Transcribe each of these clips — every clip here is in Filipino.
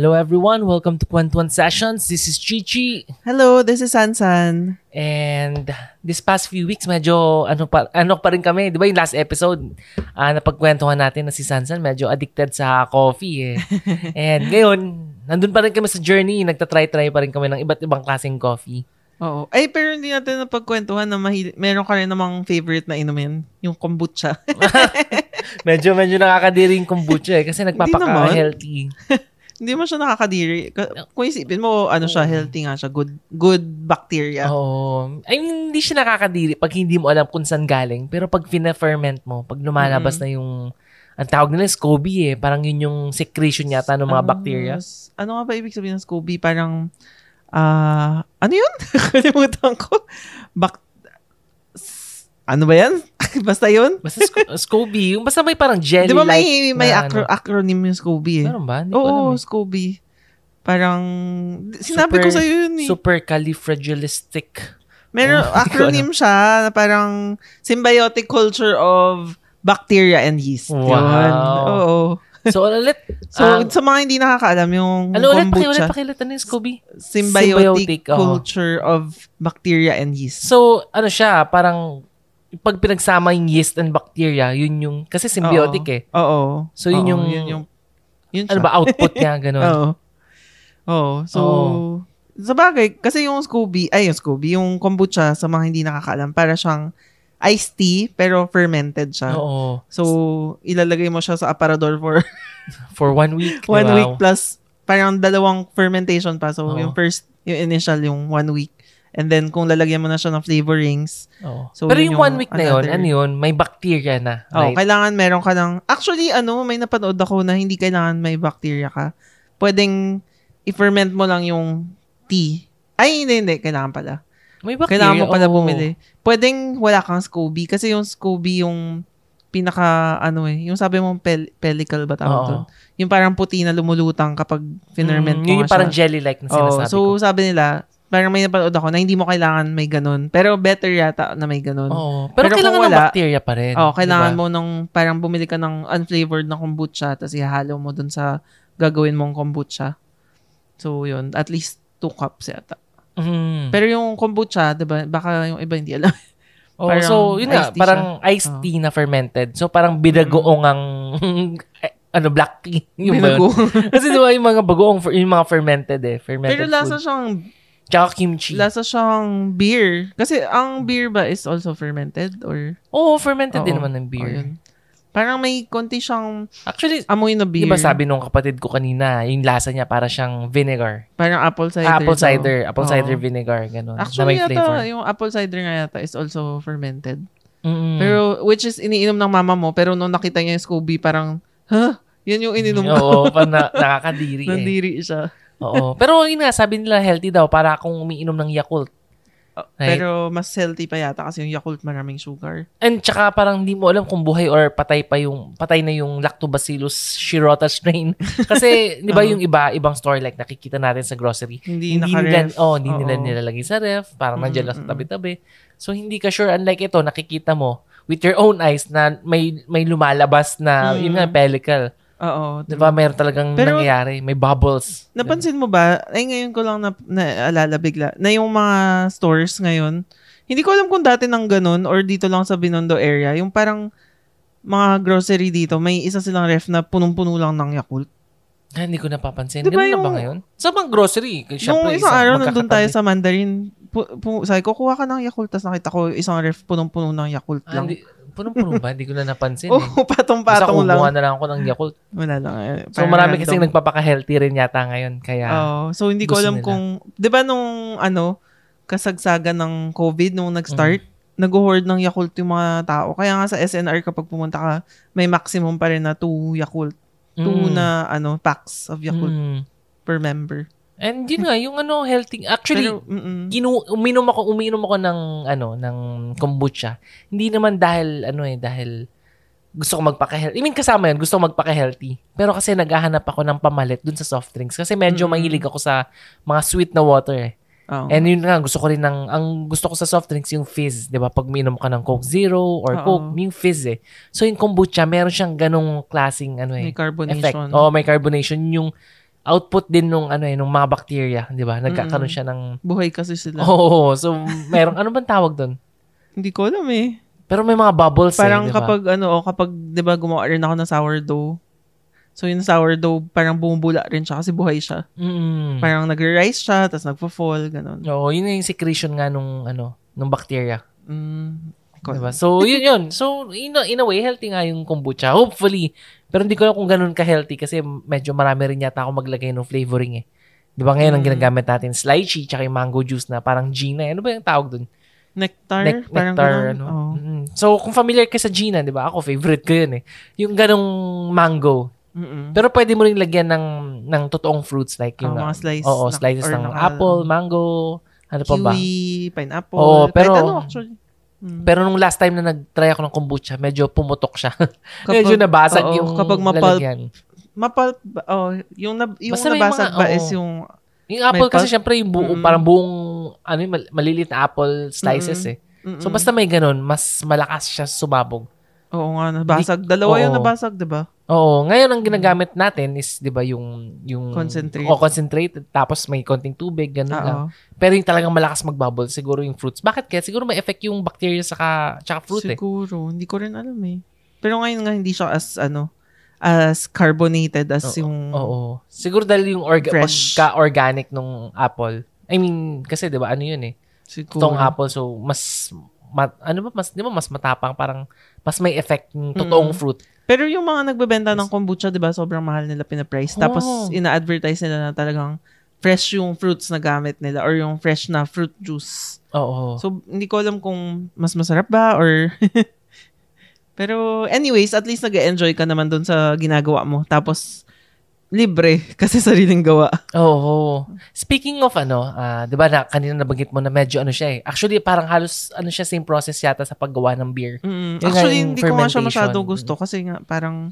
Hello everyone, welcome to Kwentuhan Sessions. This is Chichi. Hello, this is Sansan. And this past few weeks, medyo ano pa, ano pa rin kami. Di ba yung last episode, uh, napagkwentuhan natin na si Sansan, medyo addicted sa coffee eh. And ngayon, nandun pa rin kami sa journey. Nagtatry-try pa rin kami ng iba't ibang klaseng coffee. Oo. Ay, pero hindi natin napagkwentuhan na mahil- meron ka rin namang favorite na inumin, yung kombucha. medyo, medyo nakakadiri yung kombucha eh, kasi nagpapaka-healthy. hindi mo siya nakakadiri. Kung isipin mo, ano siya, healthy nga siya. Good good bacteria. Oo. Oh, I mean, hindi siya nakakadiri pag hindi mo alam kung saan galing. Pero pag fina-ferment mo, pag lumalabas mm-hmm. na yung, ang tawag nila SCOBY eh. Parang yun yung secretion yata ng mga ano, bacteria. Ano nga ba ibig sabihin ng SCOBY? Parang, ah, uh, ano yun? Kalimutan ko. Bak ano ba yan? basta yun? Basta sc- SCOBY. Yung basta may parang jelly-like. Di ba may, may acro- ano? acronym yung SCOBY eh? Meron ba? Hindi Oo, alam, eh. SCOBY. Parang, sinabi super, ko sa'yo yun eh. Supercalifragilistic. Meron, oh, acronym siya na parang symbiotic culture of bacteria and yeast. Wow. Yun. Oo. So, ulit. so, um, sa mga hindi nakakaalam, yung ano ulit, kombucha. Ano ulit, Ano yung SCOBY? Symbiotic, symbiotic culture oh. of bacteria and yeast. So, ano siya, parang pag pinagsama yung yeast and bacteria, yun yung, kasi symbiotic Oo. eh. Oo. So, yun Oo, yung, yun yung, yun ano ba, output niya, ganun. Oo. Oo. So, Oo. sa bagay, kasi yung Scooby, ay yung Scooby, yung kombucha, sa mga hindi nakakaalam, para siyang iced tea, pero fermented siya. Oo. So, ilalagay mo siya sa aparador for for one week. one wow. week plus parang dalawang fermentation pa. So, Oo. yung first, yung initial, yung one week. And then, kung lalagyan mo na siya ng flavorings. Oh. So, Pero yung, yung one week na yun, ano yun, may bacteria na. Right? Oh, kailangan meron ka ng... Actually, ano, may napanood ako na hindi kailangan may bacteria ka. Pwedeng i-ferment mo lang yung tea. Ay, hindi, hindi. Kailangan pala. May bacteria? Kailangan mo pala oh. bumili. Pwedeng wala kang SCOBY. Kasi yung SCOBY yung pinaka, ano eh, yung sabi mo pel- pellicle ba tawag doon? Yung parang puti na lumulutang kapag finerment mm, mo Yung parang jelly-like na sinasabi oh, so, ko. So, sabi nila, parang may napanood ako na hindi mo kailangan may ganun. Pero better yata na may ganun. Oo. Pero, pero kailangan wala, ng bacteria pa rin. Oo, kailangan diba? mo nung parang bumili ka ng unflavored na kombucha tapos ihalo mo dun sa gagawin mong kombucha. So, yun. At least two cups yata. Mm. Pero yung kombucha, diba, baka yung iba hindi alam. Oh, parang so yun nga, parang siya. iced tea oh. na fermented. So parang bidagoong ang ano, black tea. Yung Binago. Kasi diba yung mga bagoong, yung mga fermented eh. Fermented Pero lasa food. siyang Tsaka kimchi. Lasa siyang beer. Kasi ang beer ba is also fermented or? Oo, fermented Oo. din naman ng beer. Oh, Parang may konti siyang Actually, amoy na beer. Diba sabi nung kapatid ko kanina, yung lasa niya para siyang vinegar. Parang apple cider. apple cider. Daw. Apple Oo. cider vinegar. Ganun. Actually, na may flavor. yata, yung apple cider nga yata is also fermented. Mm-hmm. Pero, which is iniinom ng mama mo, pero nung nakita niya yung Scooby, parang, huh? Yan yung ininom ko. Oo, pa na, nakakadiri eh. Nandiri siya. Oo. Pero yun nga, sabi nila healthy daw para kung umiinom ng Yakult. Oh, right? Pero mas healthy pa yata kasi yung Yakult maraming sugar. And tsaka parang hindi mo alam kung buhay or patay pa yung patay na yung Lactobacillus shirota strain. Kasi 'di ba uh-huh. yung iba ibang store like nakikita natin sa grocery. Hindi, hindi nila oh, hindi nila nilalagay sa ref, parang mm-hmm. nandiyan lang sa tabi-tabi. So hindi ka sure unlike ito nakikita mo with your own eyes na may may lumalabas na mm-hmm. yun nga pellicle. Oo. Di ba? Meron talagang Pero, nangyayari. May bubbles. Napansin mo ba? Ay, ngayon ko lang na, naalala bigla. Na yung mga stores ngayon, hindi ko alam kung dati nang ganun or dito lang sa Binondo area. Yung parang mga grocery dito, may isa silang ref na punong-puno lang ng Yakult. Ah, hindi ko napapansin. Diba Ganun yung, na ba ngayon? Sa mga grocery. Siyempre, nung isang araw nandun tayo sa Mandarin, pu, pu, sabi ko, kuha ka ng Yakult. Tapos nakita ko isang ref punong-puno ng Yakult ah, lang. Hindi, Punong-puno ba? Hindi ko na napansin. Oo, oh, patong-patong lang. Basta na lang ako ng Yakult. Wala lang. Eh. So, marami kasi nagpapaka-healthy rin yata ngayon. Kaya, oh, so hindi ko alam nila. kung, di ba nung, ano, kasagsagan ng COVID, nung nag-start, mm. nag-hoard ng Yakult yung mga tao. Kaya nga sa SNR, kapag pumunta ka, may maximum pa rin na 2 Yakult. 2 mm. na, ano, packs of Yakult mm. per member. And yun nga, yung ano, healthy. Actually, Pero, ginu, uminom ako, uminom ako ng, ano, ng kombucha. Hindi naman dahil, ano eh, dahil gusto ko magpaka-healthy. I mean, kasama yun, gusto ko magpaka-healthy. Pero kasi naghahanap ako ng pamalit dun sa soft drinks. Kasi medyo mm-hmm. mahilig ako sa mga sweet na water eh. Oh. And yun nga, gusto ko rin ng, ang gusto ko sa soft drinks, yung fizz. Di ba? Pag minom ka ng Coke Zero or Uh-oh. Coke, yung fizz eh. So yung kombucha, meron siyang ganong klaseng ano eh. May carbonation. Effect. Oh, may carbonation. Yung output din nung ano eh, nung mga bacteria, 'di ba? Nagkakaroon siya ng Buhay kasi sila. Oo, so merong ano bang tawag doon? Hindi ko alam eh. Pero may mga bubbles Parang eh, 'di ba? kapag ano, o kapag 'di ba gumawa rin ako ng sourdough. So yung sourdough parang bumubula rin siya kasi buhay siya. Mm. Parang nagre-rise siya tapos nagfo-fall ganun. Oo, yun yung secretion nga nung ano, nung bacteria. Mm. Diba? So, yun yun. So, in a, in a way, healthy nga yung kombucha. Hopefully. Pero hindi ko alam kung ganun ka-healthy kasi medyo marami rin yata ako maglagay ng flavoring eh. Di ba ngayon ang Mm. ginagamit natin? Lychee tsaka yung mango juice na parang Gina. eh. Ano ba yung tawag dun? Nectar, Nec- parang nectar, ganun. ano? Oo. Mm. So, kung familiar ka sa Gina, di ba? Ako, favorite ko yun eh. Yung ganong mango. Mm-mm. Pero pwede mo rin lagyan ng, ng totoong fruits like Oh, yung... mga slice. oo, slices ng naka- apple, mango, ano pa ba? Kiwi, pineapple. Oo, pero- kahit ano actually. Mm. Pero nung last time na nag-try ako ng kombucha, medyo pumutok siya. Kapag- medyo nabasag oo, yung kapag mapulp, lalagyan. mapulp, ba- oh, yung, nab, yung Basta nabasag mga- ba oo. is yung, Yung apple kasi syempre yung buo, Mm-mm. parang buong ano mal- maliliit na apple slices eh. mm-mm. So basta may ganun, mas malakas siya sumabog. Oo nga, nabasag. Dalawa yung oo. nabasag, di ba? Oo, ngayon ang ginagamit natin is 'di ba yung yung Concentrate. O concentrate tapos may konting tubig ganun lang. Oo. Pero yung talagang malakas magbubble siguro yung fruits. Bakit kaya? Siguro may effect yung bacteria sa tsaka fruit eh. Siguro. Hindi ko rin alam eh. Pero ngayon nga hindi siya as, ano, as carbonated as yung, Oo. Siguro dahil yung orga- Fresh. pagka-organic nung apple. I mean, kasi 'di ba ano yun eh. siguro. Totoong apple so mas ma- ano ba mas 'di ba mas matapang parang mas may effect yung totoong Mm. fruit. Pero yung mga nagbebenta ng kombucha, di ba, sobrang mahal nila pinaprice. Oo. Tapos, ina-advertise nila na talagang fresh yung fruits na gamit nila or yung fresh na fruit juice. Oo. So, hindi ko alam kung mas masarap ba or... Pero, anyways, at least nag enjoy ka naman dun sa ginagawa mo. Tapos, libre kasi sariling gawa. Oo. Speaking of ano, ah, 'di ba na kanina nabanggit mo na medyo ano siya eh. Actually parang halos ano siya same process yata sa paggawa ng beer. Mm, actually, hindi ko nga siya masyado gusto kasi nga parang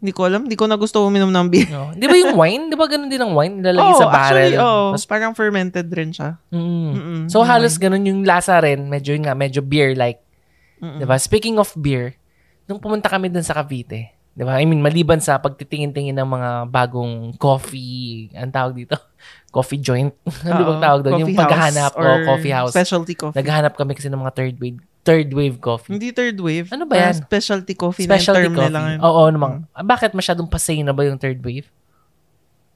hindi ko alam, hindi ko na gusto uminom ng beer. No? 'Di ba yung wine? 'Di ba ganun din ang wine nilalagay Oo, sa barrel? actually, oo. Mas- parang fermented rin siya. Mm. Mm-mm, So halos wine. ganun yung lasa rin, medyo yun nga, medyo beer like. Mm-mm. 'Di ba? Speaking of beer, nung pumunta kami dun sa Cavite, 'di ba? I mean, maliban sa pagtitingin-tingin ng mga bagong coffee, ang tawag dito, coffee joint. ano bang tawag doon? Yung paghahanap o coffee house. Specialty coffee. Naghahanap kami kasi ng mga third wave third wave coffee. Hindi third wave. Ano ba yan? Ah, specialty coffee Specialty na term coffee. nila ngayon. Oo namang. Ah, Bakit masyadong pasay na ba yung third wave?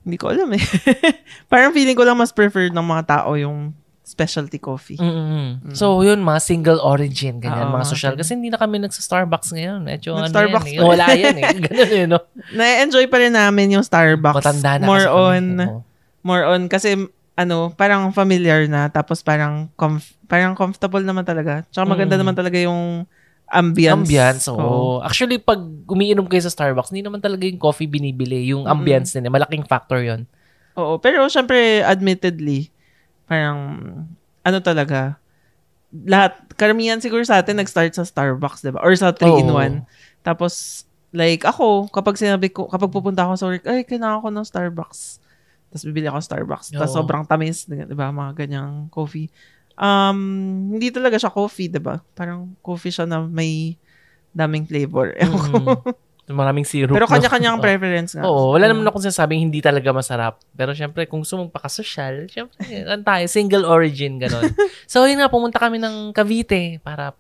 Hindi ko alam eh. Parang feeling ko lang mas preferred ng mga tao yung specialty coffee. mm So, yun, mga single origin, ganyan, Oo, mga mga social. Kasi hindi na kami nagsa-Starbucks ngayon. Medyo ano Nag-Starbucks yan, eh. Wala yan eh. Ganun eh, no? Na-enjoy pa rin namin yung Starbucks. Matanda na more kasi kami. on, Oo. more on, kasi ano, parang familiar na, tapos parang, comf- parang comfortable naman talaga. Tsaka maganda Mm. naman talaga yung ambience. Ambience, oo. Oo. Actually, pag umiinom kayo sa Starbucks, hindi naman talaga yung coffee binibili. Yung ambience din. eh. Malaking factor yon Oo, pero syempre, admittedly, parang, ano talaga, lahat, karamihan siguro sa atin nag-start sa Starbucks, diba? Or sa 3-in-1. Tapos, like, ako, kapag sinabi ko, kapag pupunta ako sa work, ay, kailangan ko ng Starbucks. Tapos, bibili ako Starbucks. Tapos, Oo. sobrang tamis, diba? Mga ganyang coffee. Um, hindi talaga siya coffee, diba? Parang coffee siya na may daming flavor. Mm. Maraming syrup. Pero no? kanya-kanyang Oo. preference nga. Oo, wala naman ako sinasabing hindi talaga masarap. Pero syempre, kung gusto mong pakasosyal, syempre, ano tayo, single origin, ganon. so, yun nga, pumunta kami ng Cavite para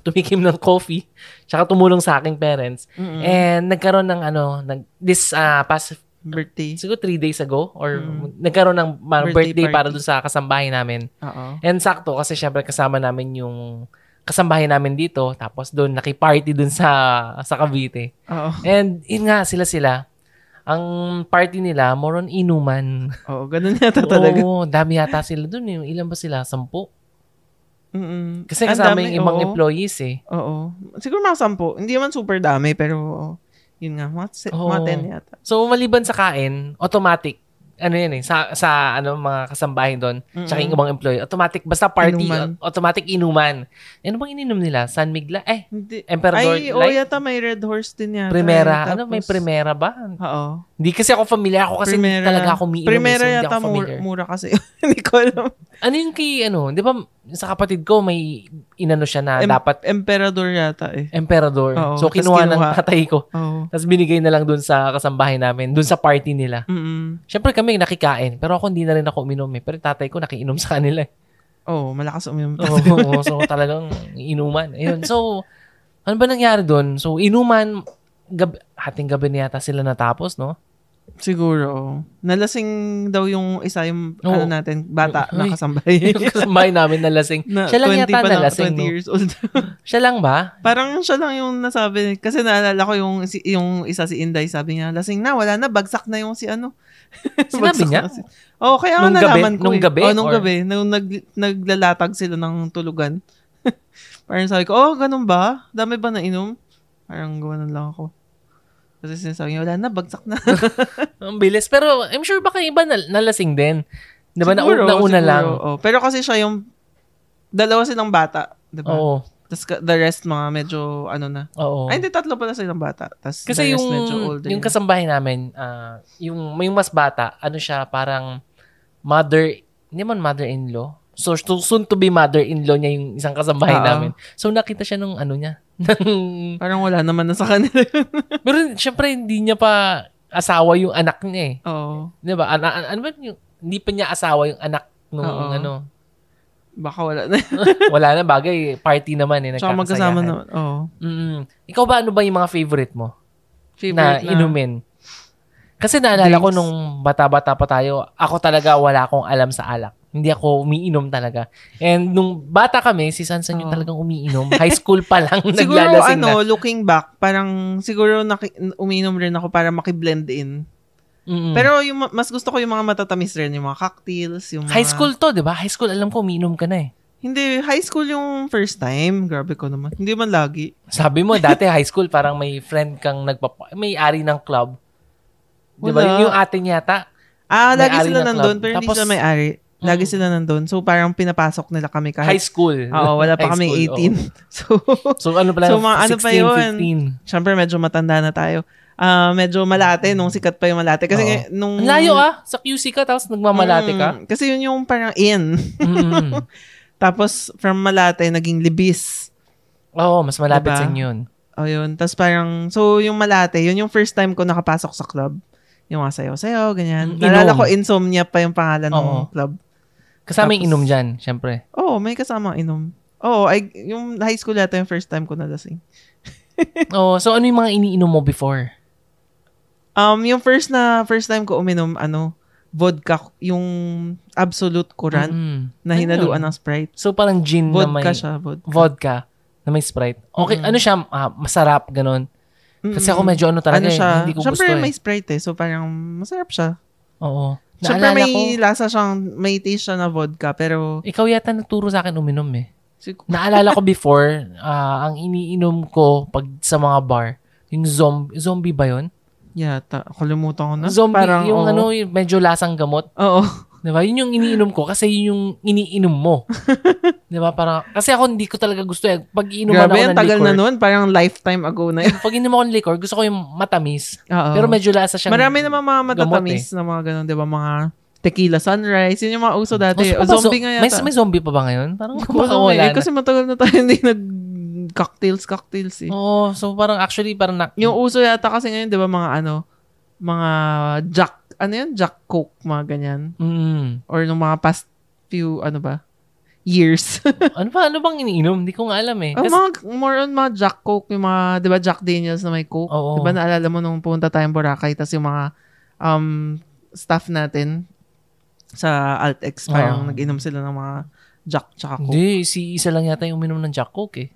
tumikim ng coffee. Tsaka tumulong sa aking parents. Mm-mm. And nagkaroon ng ano, nag, this uh, past, Birthday. siguro three days ago, or Mm. nagkaroon ng uh, Birthday birthday, para dun sa kasambahay namin. Oo. And sakto, kasi syempre kasama namin yung kasambahay namin dito. Tapos doon, nakiparty dun sa, sa Cavite. Oo. And yun nga, sila-sila. Ang party nila, more on inuman. Oo, ganun yata talaga. Oo, dami yata sila dun. Yung ilan ba sila? Sampu? Mm-mm. Kasi kasama dami, yung ibang oo. employees eh. Oo. Siguro mga sampu. Hindi naman super dami, pero yun nga, mga, Oo. mga 10 yata. So, maliban sa kain, automatic. Ano yan eh, sa, sa ano, mga kasambahay doon, tsaka yung ibang employee, automatic, basta party, Inuman. automatic inuman. Ano bang ininom nila? San Migla? Eh, Hindi. Emperador Ay, Light? yata may red horse din yata. Primera. eh. Ano, may Tapos- primera ba? Oo. Hindi kasi ako familiar ako kasi Primera, talaga ako umiinom. Eh, Primera so yata mura, mura kasi. hindi ko alam. Ano yung kay, ano, di ba sa kapatid ko may inano siya na em- dapat. Emperador yata eh. Emperador. Oo, so kinuha, kinuha ng tatay ko. Oo. Tapos binigay na lang dun sa kasambahay namin, dun sa party nila. Mm-mm. Siyempre kami nakikain, pero ako hindi na rin ako uminom eh. Pero tatay ko nakiinom sa kanila eh. Oo, oh, malakas uminom. Oo, oh, so talagang inuman. Ayun. So, ano ba nangyari doon? So, inuman, gabi, hating gabi niyata sila natapos, no? Siguro. Nalasing daw yung isa yung oh. ano natin, bata Uy, na kasambay. yung kasambay namin nalasing. Na, siya lang yata nalasing. Na, 20 no? years old. siya lang ba? Parang siya lang yung nasabi. Kasi naalala ko yung, yung isa si Inday, sabi niya, lasing na, wala na, bagsak na yung si ano. Sinabi niya? Si, oh, kaya nung nalaman gabi, ko. Nung eh. gabi? Oh, nung or? gabi. Nung nag, naglalatag sila ng tulugan. Parang sabi ko, oh, ganun ba? Dami ba na inom? Parang gawanan lang ako. Kasi sinasabi niya, wala na, bagsak na. Ang bilis. Pero I'm sure baka iba na, nalasing din. Di ba? Siguro, na, nauna siguro, lang. Oh. Pero kasi siya yung, dalawa silang bata. Di ba? Oo. Tapos the rest mga medyo ano na. Oo. Ay, hindi, tatlo pala silang bata. Tapos Kasi yung, medyo older. Yung kasambahay namin, uh, yung, yung mas bata, ano siya, parang mother, hindi man mother-in-law. So, soon to be mother-in-law niya yung isang kasambahay uh namin. So, nakita siya nung ano niya, Parang wala naman na sa kanila yun. Pero syempre, hindi niya pa asawa yung anak niya eh. Oo. Di ba? Ano, ano ba yung, hindi pa niya asawa yung anak nung Oo. ano. Baka wala na. wala na bagay. Party naman eh. Tsaka magkasama naman. Oo. Mm-hmm. Ikaw ba, ano ba yung mga favorite mo? Favorite na, na inumin? Kasi naalala Drinks. ko nung bata-bata pa tayo, ako talaga wala akong alam sa alak. Hindi ako umiinom talaga. And nung bata kami, si Sansan yung oh. talagang umiinom. High school pa lang siguro, naglalasing ano, na. looking back, parang siguro naki, umiinom rin ako para makiblend in. Mm-hmm. Pero yung mas gusto ko yung mga matatamis rin, yung mga cocktails, yung mga... High school to, di ba? High school, alam ko, umiinom ka na eh. Hindi, high school yung first time. Grabe ko naman. Hindi man lagi. Sabi mo, dati high school, parang may friend kang nagpapa... May ari ng club. Di ba? Yung ate yata. Ah, lagi sila nandun, pero Tapos, hindi sila may ari. Lagi mm. sila nandun. So, parang pinapasok nila kami kahit... High school. Oo, wala pa kami 18. Oh. so, so, ano pala? So, mga 16, ano pa yun? 15. Siyempre, medyo matanda na tayo. Uh, medyo malate nung sikat pa yung malate. Kasi uh nung... Ang layo ah. Sa QC ka, tapos nagmamalate ka. Mm, kasi yun yung parang in. mm. tapos, from malate, naging libis. Oo, oh, mas malapit diba? sa yun. Oh, yun. Tapos parang, so yung malate, yun yung first time ko nakapasok sa club. Yung mga sayo-sayo, ganyan. Inom. Nalala ko, Insomnia pa yung pangalan Oo. ng club. Kasama yung inom dyan, syempre. Oo, oh, may kasama inom. Oo, oh, yung high school yata yung first time ko nalasing. oh, so ano yung mga iniinom mo before? Um, yung first na, first time ko uminom, ano, vodka, yung absolute kuran mm-hmm. na ano hinaluan ano? ng Sprite. So parang gin vodka na may... siya, vodka. Vodka na may Sprite. Okay, mm-hmm. ano siya, uh, masarap, ganun. Kasi ako medyo ano talaga, ano siya, eh, hindi ko Siyempre, gusto eh. may Sprite eh, so parang masarap siya. Oo. Siyempre may ko, lasa siyang, may taste siya na vodka, pero... Ikaw yata nagturo sa akin uminom eh. Sig- Naalala ko before, uh, ang iniinom ko pag sa mga bar, yung zombie, zombie ba yun? Yata, kalimutan ko na. Zombie, Parang, yung oh. ano, yung medyo lasang gamot. Oo. Diba? Yun yung iniinom ko kasi yun yung iniinom mo. diba? Parang, kasi ako hindi ko talaga gusto eh. Pag iinom ako ng liquor. Tagal na noon. Parang lifetime ago na yun. pag inom ako ng liquor, gusto ko yung matamis. Oo. Pero medyo lasa siyang Marami naman mga matatamis eh. na mga ganun, diba? Mga tequila sunrise. Yun yung mga uso dati. O, zombie nga yata. May, may zombie pa ba ngayon? Parang baka wala eh, Kasi matagal na tayo hindi nag cocktails, cocktails eh. Oo, oh, so parang actually parang na- Yung uso yata kasi ngayon, di ba mga ano, mga Jack ano yun? Jack Coke, mga ganyan. Mm. Or nung mga past few, ano ba? Years. ano ba? Ano bang iniinom? Hindi ko nga alam eh. Oh, Kasi, mga, more on mga Jack Coke, yung mga, di ba Jack Daniels na may Coke? Oo. Di ba naalala mo nung punta tayong Boracay, tas yung mga um, staff natin sa Altex, parang oh. nag-inom sila ng mga Jack tsaka Coke. Hindi, si isa lang yata yung uminom ng Jack Coke eh.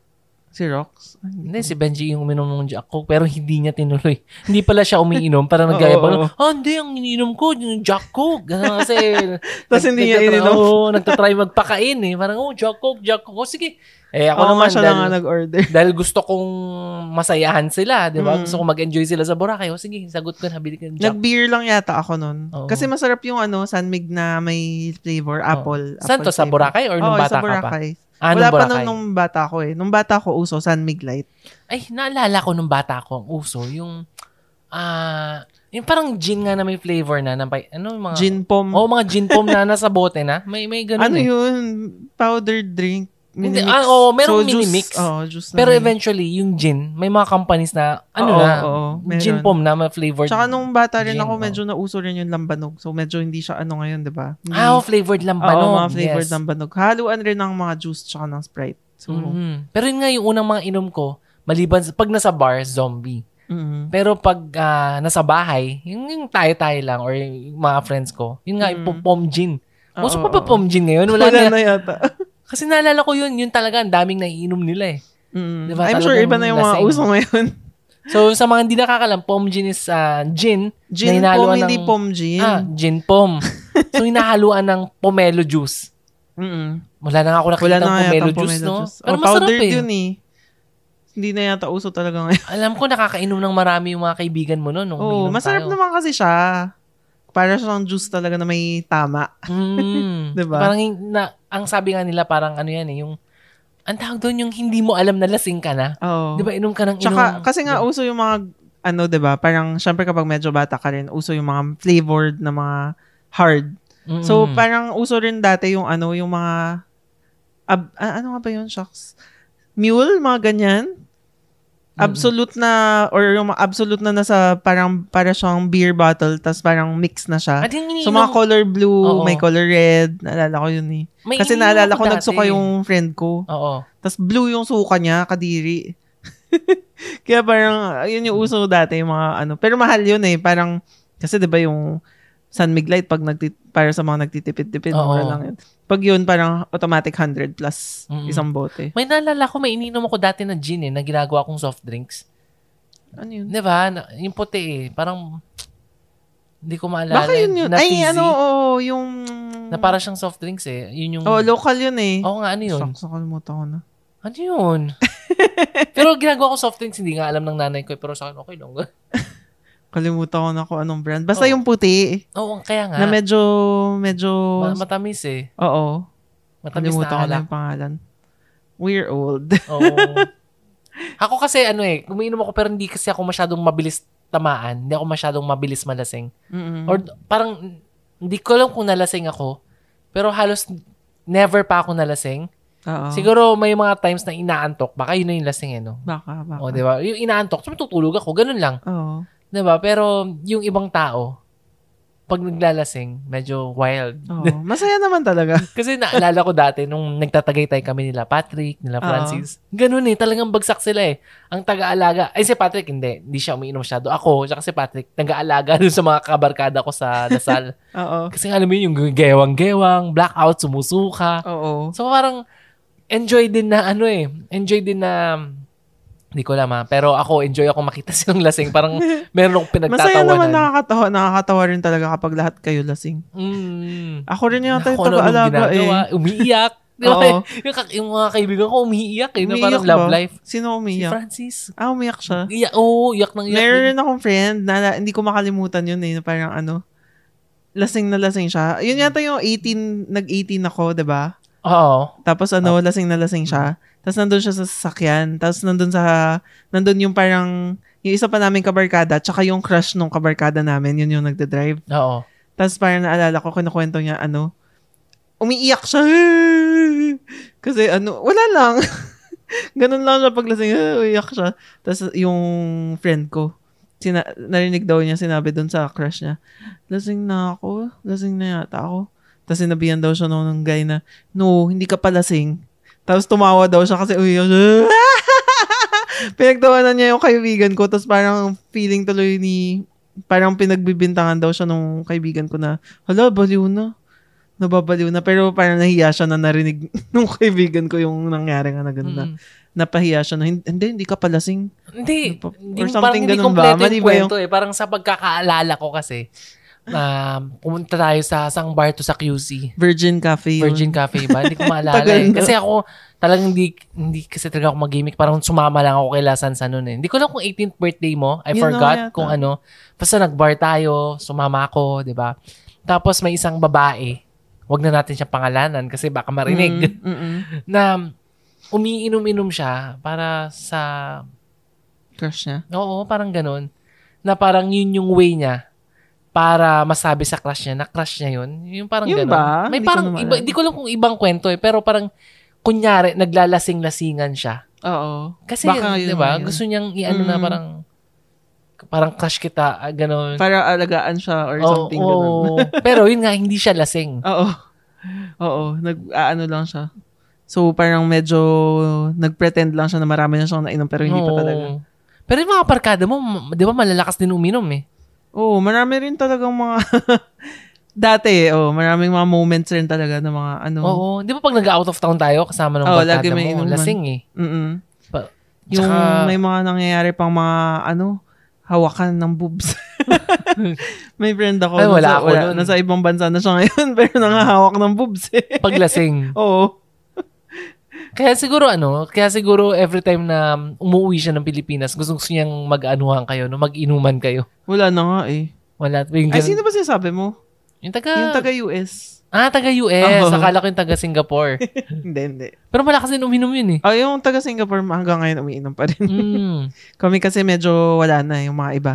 Si Rox? Hindi, si Benji yung uminom ng Jack Coke pero hindi niya tinuloy. hindi pala siya umiinom para nagyayabang. oh, oh, hindi, ang iniinom ko yung Jack Coke. Ganun kasi. Tapos hindi niya ininom. Oo, oh, nagtatry magpakain eh. Parang, oh, Jack Coke, Jack Coke. Oh, sige. Eh, ako oh, naman, siya dahil, nga nag-order. dahil gusto kong masayahan sila, di ba? Mm. Gusto kong mag-enjoy sila sa Boracay. O sige, sagot ko, nabili ko ng Jack. Nag-beer lang yata ako nun. Oo. Kasi masarap yung ano, Sanmig na may flavor, apple. Saan to? Sa Boracay or nung oh, bata sa Boracay. ka pa? Ah, Wala pa nung, nung bata ko eh. Nung bata ko, uso, San Mig Light. Ay, naalala ko nung bata ko, ang uso, yung, ah, uh, Yung parang gin nga na may flavor na. na ano, mga, Gin pom. Oo, oh, mga gin pom na nasa bote na. May, may ganun ano eh. yun? Powdered drink. Hindi, ah, oo, merong juice- minimix. Juice na Pero may- eventually, yung gin, may mga companies na, ano Oo, na, oo, meron. gin pom na, may flavored. Tsaka nung bata rin gin, ako, medyo nauso rin yung lambanog. So, medyo hindi siya ano ngayon, di ba? Ah, oh, flavored Oo, lambanog. mga flavored yes. lambanog. Haluan rin ng mga juice tsaka ng Sprite. So, Mhm. Pero yun nga yung unang mga inom ko, maliban, pag nasa bar, zombie. mhm. Pero pag ah, nasa bahay, yung, yung tayo-tayo lang or yung mga friends ko, yun nga, yung Mm. pom gin. Gusto pa ba pom gin ngayon? Wala, Wala na. na yata. Kasi naalala ko yun, yun talaga, ang daming naiinom nila eh. Mm. Diba, I'm sure iba na yung mga lasing. uso ngayon. So, sa mga hindi nakakalam, pom gin is ah, gin. Gin na pom, hinahaluan hindi ng- pom gin. Ah, gin pom. so, hinahaluan ng pomelo juice. Mm-mm. Wala na nga ako nakita Wala ng na pomelo, yata juice, no? juice. Pero Oh, masarap powdered eh. yun eh. Hindi na yata uso talaga ngayon. Alam ko, nakakainom ng marami yung mga kaibigan mo noon. nung Oo, umiinom masarap tayo. naman kasi siya. Para siyang juice talaga na may tama. Mm. Diba? Parang, yung- na, ang sabi nga nila, parang ano yan eh, yung, ang tawag doon yung hindi mo alam na lasing ka na. Oo. Di ba, inom ka ng inom. Tsaka, kasi nga uso yung mga, ano, 'di ba Parang, syempre kapag medyo bata ka rin, uso yung mga flavored na mga hard. Mm-mm. So, parang uso rin dati yung ano, yung mga, ab, ano nga ba yun, shucks? Mule, mga ganyan. Absolute na, or yung absolute na nasa, parang, para siyang beer bottle, tas parang mix na siya. Yung So, mga color blue, Oo. may color red. Naalala ko yun eh. may Kasi naalala ko, dati. nagsuka yung friend ko. Oo. Tapos blue yung suka niya, kadiri. Kaya parang, yun yung uso dati, yung mga ano. Pero mahal yun eh. Parang, kasi 'di ba yung San Miglite, pag nagtit para sa mga nagtitipid-tipid, mura lang yun. Pag yun, parang automatic 100 plus Mm-mm. isang bote. May naalala ko, may ininom ako dati na gin eh, na ginagawa kong soft drinks. Ano yun? Di ba? Yung puti eh. Parang, hindi ko maalala. Baka yun yun. Na Ay, ano, oo, yung... Na para siyang soft drinks eh. Yun yung... Oh, local yun eh. Oo nga, ano yun? Shucks, nakalimutan ko na. Ano yun? pero ginagawa ko soft drinks, hindi nga alam ng nanay ko. eh, Pero sa akin, okay lang. Kalimutan ko na kung anong brand. Basta Oo. yung puti, Oo, kaya nga. na medyo, medyo, Ma- matamis eh. oo. Matamis Kalimutan na ko yung pangalan. We're old. Oo. ako kasi ano eh, umiinom ako pero hindi kasi ako masyadong mabilis tamaan. Hindi ako masyadong mabilis malasing. Mm-mm. Or parang, hindi ko alam kung nalasing ako. Pero halos never pa ako nalasing. Oo. Siguro may mga times na inaantok. Baka yun na yung lasing eh, no? Baka, baka. O, di ba? Yung inaantok, tutulog ako. Ganun lang. Oo. Di ba? Pero yung ibang tao, pag naglalasing, medyo wild. Oo. Masaya naman talaga. Kasi naalala ko dati, nung nagtatagaytay kami nila Patrick, nila. Francis, ganun eh, talagang bagsak sila eh. Ang taga-alaga, ay si Patrick hindi, hindi siya umiinom masyado. Ako, tsaka si Patrick, nag-aalaga dun sa mga kabarkada ko sa Dasal. Oo. Kasi alam mo yun, yung gewang-gewang, blackout, sumusuka. Oo. So parang, enjoy din na ano eh, enjoy din na, hindi ko alam ha, pero ako, enjoy ako makita silang lasing. Parang meron akong Masaya naman pinagtatawanan. nakakatawa. Nakakatawa rin talaga kapag lahat kayo lasing. Mm. Ako rin yung tayo taga-alaga eh. Umiiyak. Di ba? Yung, mga kaibigan ko umiiyak eh. Umiiyak parang love ba? life. Sino Si umiyak? Francis. ah, umiyak siya. Iyak, oo, iyak ng iyak. Meron rin akong friend na hindi ko makalimutan yun eh. Parang ano, lasing na lasing siya. Yun yata yung 18, nag-18 ako, 'di ba? Oo. Tapos ano, lasing na lasing siya. Tapos nandun siya sa sasakyan. Tapos nandun sa, nandun yung parang, yung isa pa namin kabarkada, tsaka yung crush nung kabarkada namin, yun yung nagda-drive. Oo. Tapos parang naalala ko, kinukwento niya, ano, umiiyak siya. Kasi ano, wala lang. Ganun lang siya paglasing, umiiyak siya. Tapos yung friend ko, sina, narinig daw niya, sinabi doon sa crush niya, lasing na ako, lasing na yata ako. Tapos sinabihan daw siya nung, nung guy na, no, hindi ka pa lasing. Tapos tumawa daw siya kasi umiiyak siya. Pinagtawanan niya yung kaibigan ko, tapos parang feeling tuloy ni, parang pinagbibintangan daw siya nung kaibigan ko na, hala, baliw na. Nababaliw na. Pero parang nahiya siya na narinig nung kaibigan ko yung nangyari nga na ganun na. Mm. Napahiya siya na, hindi, hindi ka palasing. Hindi. Pa- hindi or parang something hindi ganun ba? yung ba yung- kwento eh. Parang sa pagkakaalala ko kasi, na pumunta tayo sa isang bar to sa QC. Virgin Cafe yun. Virgin Cafe ba? Hindi ko maalala eh. Kasi ako, talagang hindi, hindi kasi talaga ako mag-gimmick. Parang sumama lang ako kay Lasan sa noon eh. Hindi ko lang kung 18th birthday mo. I Yun forgot na yata. kung ano. Basta nag-bar tayo, sumama ako, di ba? Tapos may isang babae, wag na natin siya pangalanan kasi baka marinig, Mm, mm-mm. na umiinom-inom siya para sa, Crush niya. oo, parang ganun. na parang yun yung way niya para masabi sa crush niya na crush niya yun. Yung parang Yun ganun. ba? May Hindi ko parang, naman iba, alam. di ko lang kung ibang kwento eh, pero parang, kunyari, naglalasing-lasingan siya. Oo. Kasi, Baka di yun ba, yun. gusto niyang i-ano na Mm. parang, parang crush kita, ah, gano'n. Para alagaan siya or Oo, something ganun. oo. pero yun nga, hindi siya lasing. Oo. Oo. Nag, aano lang siya. So, parang medyo nag-pretend lang siya na marami na siyang nainom pero hindi pa Oo. talaga. Pero yung mga barkada mo, di ba malalakas din uminom eh. Oo, marami rin talagang mga... Dati, oh, maraming mga moments rin talaga ng mga ano. Oo. Di ba pag nag-out of town tayo, kasama ng Oo, barkada lagi may mo, inuman. lasing eh. Mm Pa- Yung Tsaka- may mga nangyayari pang mga ano, hawakan ng boobs. may friend ako. Ay, wala nasa, ako nun. Nasa ibang bansa na siya ngayon, pero nangahawak ng boobs eh. Paglasing. Oo. Kaya siguro ano, kaya siguro every time na umuwi siya ng Pilipinas, gusto, gusto niyang mag-anuhan kayo, no? mag-inuman kayo. Wala na nga eh. Wala. Yung, Ay, sino ba sinasabi mo? yung taga, Yung taga-US. ah, taga-US. Oo. Akala ko yung taga-Singapore. hindi, hindi. Pero malakas din uminom yun eh. Oh, yung taga-Singapore hanggang ngayon umiinom pa rin. Mm. Kami kasi medyo wala na yung mga iba.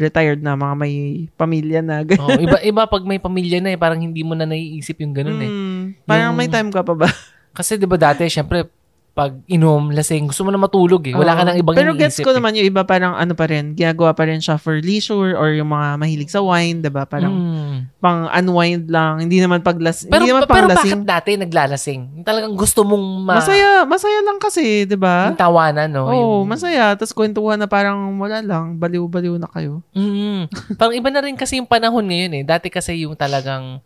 Retired na, mga may pamilya na. Oh, iba iba pag may pamilya na eh, parang hindi mo na naiisip yung ganun eh. Mm, parang Yung- may time ka pa ba? Kasi 'di ba dati, syempre pag inom, lasing, gusto mo na matulog eh. Wala ka nang ibang Pero gets ko eh. naman yung iba parang ano pa rin, ginagawa pa rin siya for leisure or yung mga mahilig sa wine, 'di ba? Parang Mm. pang unwind lang, hindi naman paglas Pero, hindi naman pero bakit panglasing. dati naglalasing? Talagang gusto mong ma- Masaya, masaya lang kasi, 'di ba? yung tawanan, no? Oo, yung, masaya. Tapos kwentuhan na parang wala lang, baliw-baliw na kayo. Mm. Parang iba na rin kasi yung panahon ngayon eh. Dati kasi yung talagang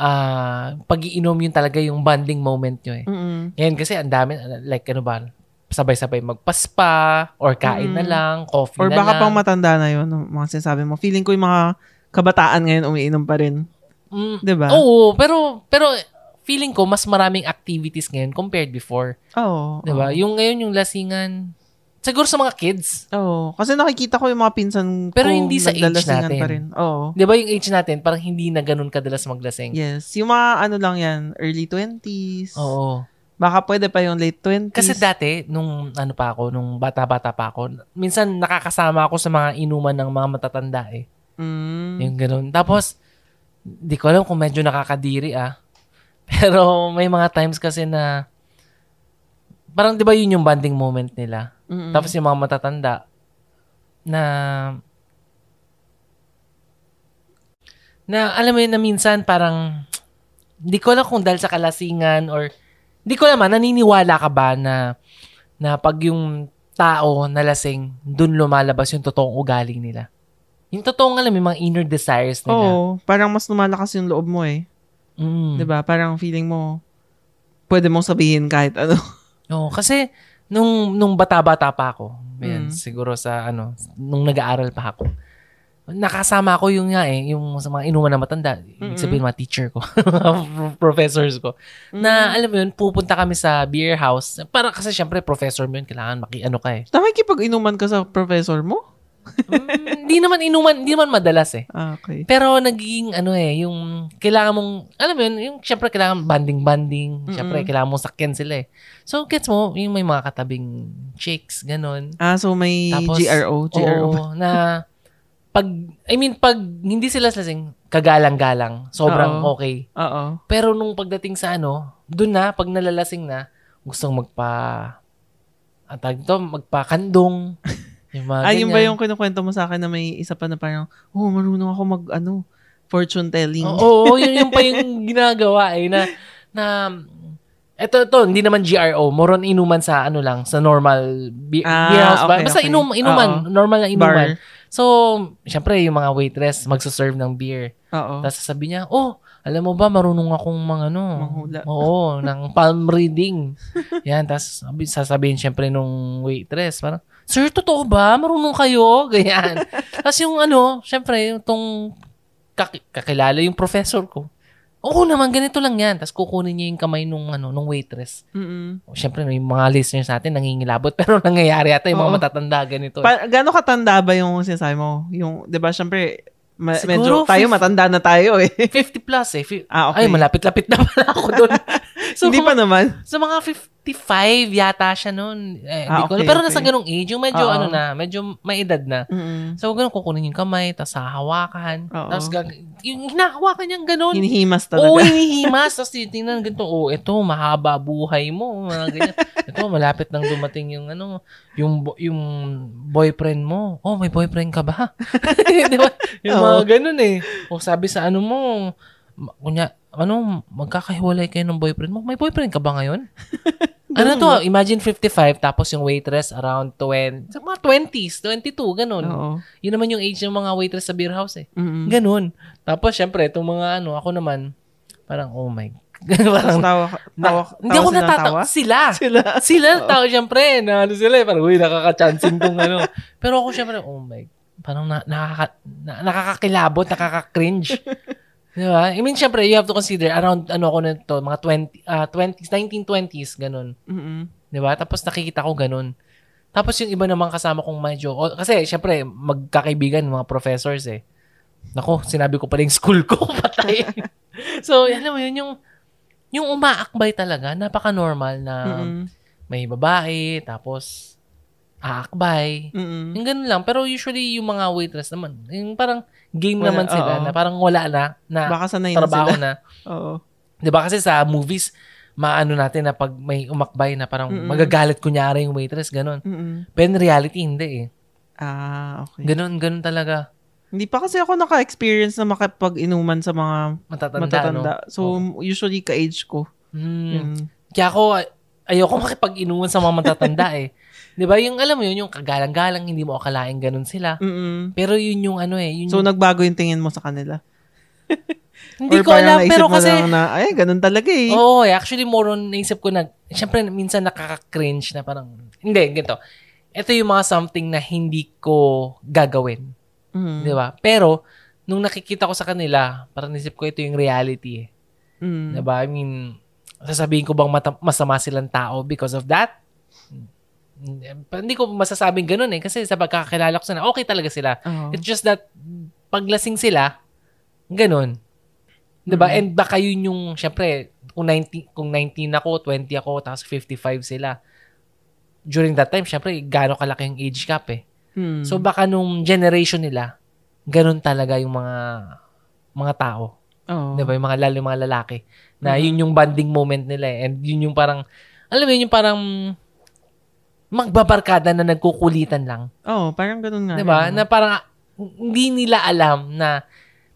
ah pag-iinom yun talaga yung bonding moment nyo eh. Mm. Ngayon kasi ang dami, like ano ba, sabay-sabay magpaspa or kain na Mm. lang, coffee Or na baka lang. pang matanda na yun, mga sinasabi mo. Feeling ko yung mga kabataan ngayon umiinom pa rin. Mm. 'Di ba? Oo, pero pero feeling ko mas maraming activities ngayon compared before. Oo. 'Di ba? Yung ngayon yung lasingan siguro sa mga kids. Oo. Kasi nakikita ko yung mga pinsan Pero ko hindi sa age natin. pa rin. Oo. 'Di ba yung age natin parang hindi na ganun kadalas maglasing. Yes. Yung mga ano lang yan, early 20s. Oo. Baka pwede pa yung late 20s. Kasi dati nung ano pa ako, nung bata-bata pa ako, minsan nakakasama ako sa mga inuman ng mga matatanda eh. Mm. Yung ganun. Tapos di ko alam kung medyo nakakadiri ah. Pero may mga times kasi na parang 'di ba yun yung bonding moment nila. Mm-mm. Tapos yung mga matatanda na na alam mo yun na minsan parang hindi ko alam kung dahil sa kalasingan or hindi ko naman naniniwala ka ba na na pag yung tao nalasing doon lumalabas yung totoong ugali nila. Yung totoong alam yung mga inner desires nila. Oo. Parang mas lumalakas yung loob mo eh. Mm. 'Di ba Parang feeling mo, pwede mong sabihin kahit ano. Oo, kasi nung nung bata-bata pa ako, Mm. ayan, siguro sa ano, nung nag-aaral pa ako. Nakasama ko yung nga eh, yung sa mga inuman na matanda, ibig sabihin mga teacher ko, professors ko. Na alam mo yun, pupunta kami sa beer house. Para kasi syempre professor mo yun, kailangan maki-ano ka eh. Nakikipag-inuman ka sa professor mo? Mm, Hindi naman inuman, hindi naman madalas eh. Ah, okay. Pero nagiging ano eh, yung kailangan mong, alam mo yun, yung syempre kailangan banding-banding. Syempre Mm-mm. kailangan mong sakyan sila eh. So gets mo, yung may mga katabing chicks, ganun. Ah, so may Tapos, GRO. GRO ba? Oo, na pag, I mean, pag hindi sila lasing, kagalang-galang, sobrang Oo. okay. Oo. Pero nung pagdating sa ano, dun na, pag nalalasing na, gustong magpa, ang tawag dito, magpa-kandong. Yung mga Ah, yun ba ganyan. yung kinukwento mo sa akin na may isa pa na parang, oh, marunong ako mag, ano, fortune telling. Oo, oo, yun yung pa yung ginagawa eh, na, na, eto, ito, hindi naman GRO, moron inuman sa, ano lang, sa normal be- Ah, beer house okay, Basta okay. inum, inuman, Oo. normal na inuman. Bar. So, syempre, yung mga waitress, magsaserve ng beer. Oo. Tapos sasabi niya, oh, alam mo ba, marunong akong mga ano. Manghula. Oo, ng palm reading. Yan, tapos sabi- sasabihin syempre nung waitress, parang, Sir, totoo ba? Marunong kayo? Ganyan. tapos yung ano, syempre, itong kaki- kakilala yung professor ko. Oo naman, ganito lang yan. Tapos kukunin niya yung kamay nung, ano, nung waitress. Mm-mm. Siyempre, yung mga listeners natin nangingilabot. Pero nangyayari ata yung mga Oo. matatanda ganito. eh. Pa- gaano katanda ba yung sinasabi mo? Yung, di ba, syempre, ma- Siguro medyo, tayo, fif- matanda na tayo eh. 50 plus eh. Fi- ah, okay. Ay, malapit-lapit na pala ako doon. so, Hindi pa naman. Sa mga 55 yata siya noon. Eh, ah, okay, ko, pero okay. nasa ganung age, yung medyo Uh-oh. ano na, medyo may edad na. Mm-hmm. So, ganun kukunin yung kamay, tapos hahawakan. Tapos, yung hinahawakan niyang ganun. Hinihimas talaga. Oo, hinihimas. tapos titingnan ganito, oh, ito, mahaba buhay mo. Mga ganyan. ito, malapit nang dumating yung ano, yung yung boyfriend mo. Oh, may boyfriend ka ba? Di ba? Yung oh. mga ganun eh. O sabi sa ano mo, kunya, ano, magkakahiwalay kayo ng boyfriend mo. May boyfriend ka ba ngayon? ano to? Imagine 55 tapos yung waitress around 20, sa mga 20s, 22, ganun. Oo. Yun naman yung age ng mga waitress sa beer house eh. Mm-hmm. Ganun. Tapos syempre, itong mga ano, ako naman, parang, oh my parang, tawa, tawa, na, hindi ako natatawa. Sila. Sila. Sila tao, syempre. Na, ano sila eh. Parang, uy, nakaka-chancing tong ano. Pero ako, syempre, oh my, parang na, nakaka, na, nakakakilabot, nakaka-cringe. Di ba? I mean, syempre, you have to consider around, ano ako na to, mga 20, uh, 20s, 1920s, ganun. Mm-hmm. Di ba? Tapos nakikita ko ganun. Tapos yung iba naman kasama kong medyo, oh, kasi syempre, magkakaibigan, mga professors eh. Nako, sinabi ko pa yung school ko, patay. so, alam mo yun, yung, yung umaakbay talaga, napaka-normal na mm-hmm. may babae, tapos aakbay. Mm-hmm. Yung ganun lang. Pero usually, yung mga waitress naman, yung parang game wala, naman sila oo. na parang wala na, na Baka sanay trabaho na. na. oo. Di ba kasi sa movies, maano natin na pag may umakbay na parang Mm-mm. magagalit kunyari yung waitress, ganun. Mm-mm. Pero in reality, hindi eh. Ah, okay. Ganun, ganun talaga. Hindi pa kasi ako naka-experience na makapag-inuman sa mga matatanda. matatanda. No? So, oh. usually ka-age ko. Hmm. Yung... Kaya ako, ayoko makipag-inuman sa mga matatanda eh. 'Di ba? Yung alam mo yun, yung kagalang-galang, hindi mo akalain ganun sila. Mm-mm. Pero yun yung ano eh. Yun so, yung... nagbago yung tingin mo sa kanila? hindi Or ko alam, pero kasi... Na, ay, ganun talaga eh. Oo, oh, actually, more on, naisip ko na, syempre, minsan nakaka-cringe na parang, hindi, ganito. Ito yung mga something na hindi ko gagawin. Mm. Di ba? Pero, nung nakikita ko sa kanila, parang nisip ko ito yung reality eh. Mm. Di ba? I mean, sasabihin ko bang mata- masama silang tao because of that? Hindi ko masasabing ganun eh. Kasi sa pagkakakilala ko sila, okay talaga sila. Uh-huh. It's just that, paglasing sila, ganun. Diba? Mm-hmm. And baka yun yung, syempre, kung 19, kung 19 ako, 20 ako, tapos 55 sila. During that time, syempre, gaano kalaki yung age gap eh. Hmm. So baka nung generation nila, ganun talaga yung mga mga tao. Oh. 'Di ba? Yung mga lalo yung mga lalaki na mm-hmm. yun yung bonding moment nila eh. And yun yung parang alam mo yun yung parang magbabarkada na nagkukulitan lang. Oo, oh, parang ganun nga. 'Di ba? Na parang hindi nila alam na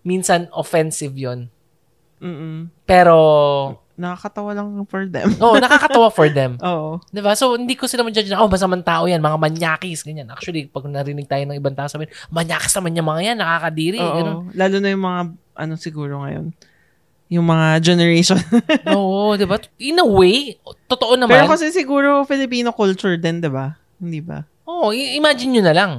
minsan offensive 'yon. Mm. Pero nakakatawa lang for them. Oo, oh, nakakatawa for them. Oo. 'Di ba? So hindi ko sila ma-judge na oh, masamang tao 'yan, mga manyakis ganyan. Actually, pag narinig tayo ng ibang tao sabihin, manyakis naman yung mga 'yan, nakakadiri, Oo, ganun. Lalo na yung mga ano siguro ngayon. Yung mga generation. Oo, 'di ba? In a way, totoo naman. Pero kasi siguro Filipino culture din, 'di ba? Hindi ba? Oo, imagine niyo na lang.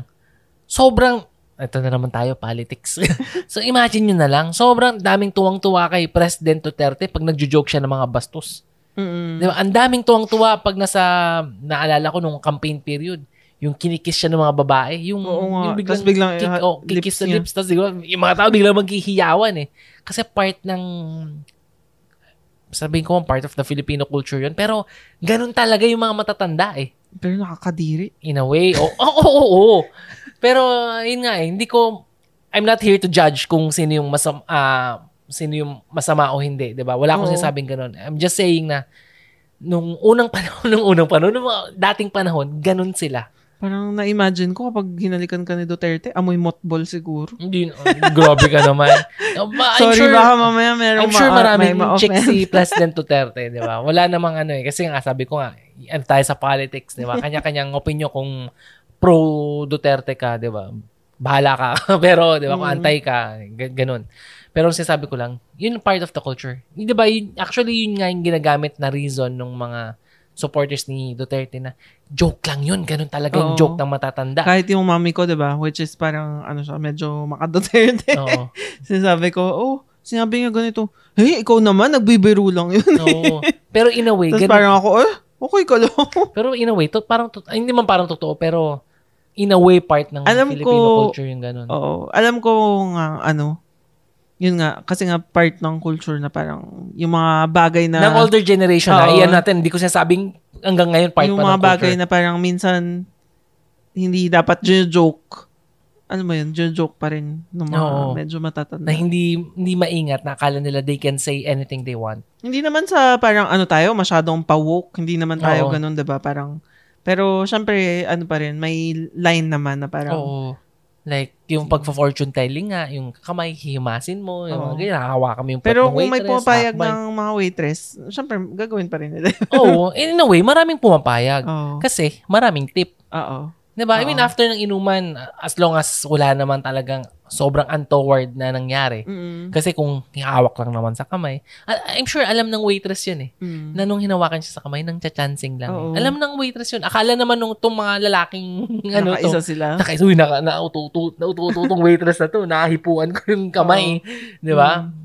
Sobrang ito na naman tayo, politics. so imagine nyo na lang, sobrang daming tuwang-tuwa kay President Duterte pag nagjo-joke siya ng mga bastos. Mm-hmm. Di ba? Ang daming tuwang-tuwa pag nasa, naalala ko nung campaign period, yung kinikiss siya ng mga babae, yung, Oo nga. yung biglang, biglang kick, oh, kikis sa lips, tapos yung mga tao biglang maghihiyawan eh. Kasi part ng, sabihin ko, part of the Filipino culture yun. Pero, ganun talaga yung mga matatanda eh. Pero nakakadiri. In a way. Oo, oo, oo. oo. Pero, yun nga eh, hindi ko, I'm not here to judge kung sino yung masama, uh, sino yung masama o hindi, 'di ba? Wala akong sinasabing ganoon. I'm just saying na nung unang panahon, nung unang panahon, nung dating panahon, ganun sila. Parang na-imagine ko kapag hinalikan ka ni Duterte, amoy motball siguro. Hindi, oh, grabe ka naman. I'm Sorry, sure, baka mamaya meron I'm sure ma- maraming ma- chick si President Duterte, di ba? Wala namang ano eh. Kasi nga, sabi ko nga, ano tayo sa politics, di ba? Kanya-kanyang opinion kung pro Duterte ka, 'di ba? Bahala ka. Pero 'di ba, kung mm. antay ka, ganun. Pero ang sinasabi ko lang, yun part of the culture. 'Di ba? Yun, actually yun nga yung ginagamit na reason ng mga supporters ni Duterte na joke lang yun. Ganun talaga yung joke ng matatanda. Kahit yung mami ko, di ba? Which is parang, ano siya, medyo maka-Duterte. Oo. Sinasabi ko, oh, sinabi nga ganito, hey, ikaw naman, nagbibiro lang yun. Oo. Pero in a way, Tapos ganun, parang ako, eh, okay ka lang. pero in a way, to, parang, to, hindi man parang totoo, pero in a way part ng alam Filipino ko, culture yung ganun. Oo. Alam ko nga, ano, yun nga, kasi nga part ng culture na parang yung mga bagay na... Ng older generation na, iyan natin, hindi ko sinasabing hanggang ngayon part yung pa mga bagay na parang minsan hindi dapat joke. Ano mo yun, joke pa rin ng mga Oo. medyo matatanda. Na hindi hindi maingat na akala nila they can say anything they want. Hindi naman sa parang ano tayo, masyadong pa-woke. Hindi naman tayo Oo. ganun, 'di ba? Parang pero syempre ano pa rin, may line naman na parang Oo. Like, yung pagpa-fortune telling nga, yung kamay, hihimasin mo, yung mga ganyan, nakahawa kami yung Pero kung may pumapayag ng mga waitress, syempre, gagawin pa rin nila. Oo. in a way, maraming pumapayag. Oo. Kasi, maraming tip. Oo. Diba? I mean, after ng inuman, as long as wala naman talagang sobrang untoward na nangyari. Mm-hmm. Kasi kung hihawak lang naman sa kamay, I'm sure alam ng waitress yun eh. Mm-hmm. Na nung hinawakan siya sa kamay, nang chachancing lang. Eh. Alam ng waitress yun. Akala naman nung itong mga lalaking, ano Nakaisa to. sila. Nakaisa, uy, naka, naututo, naututo tong waitress na to. Nakahipuan ko yung kamay. Di ba? Mm-hmm.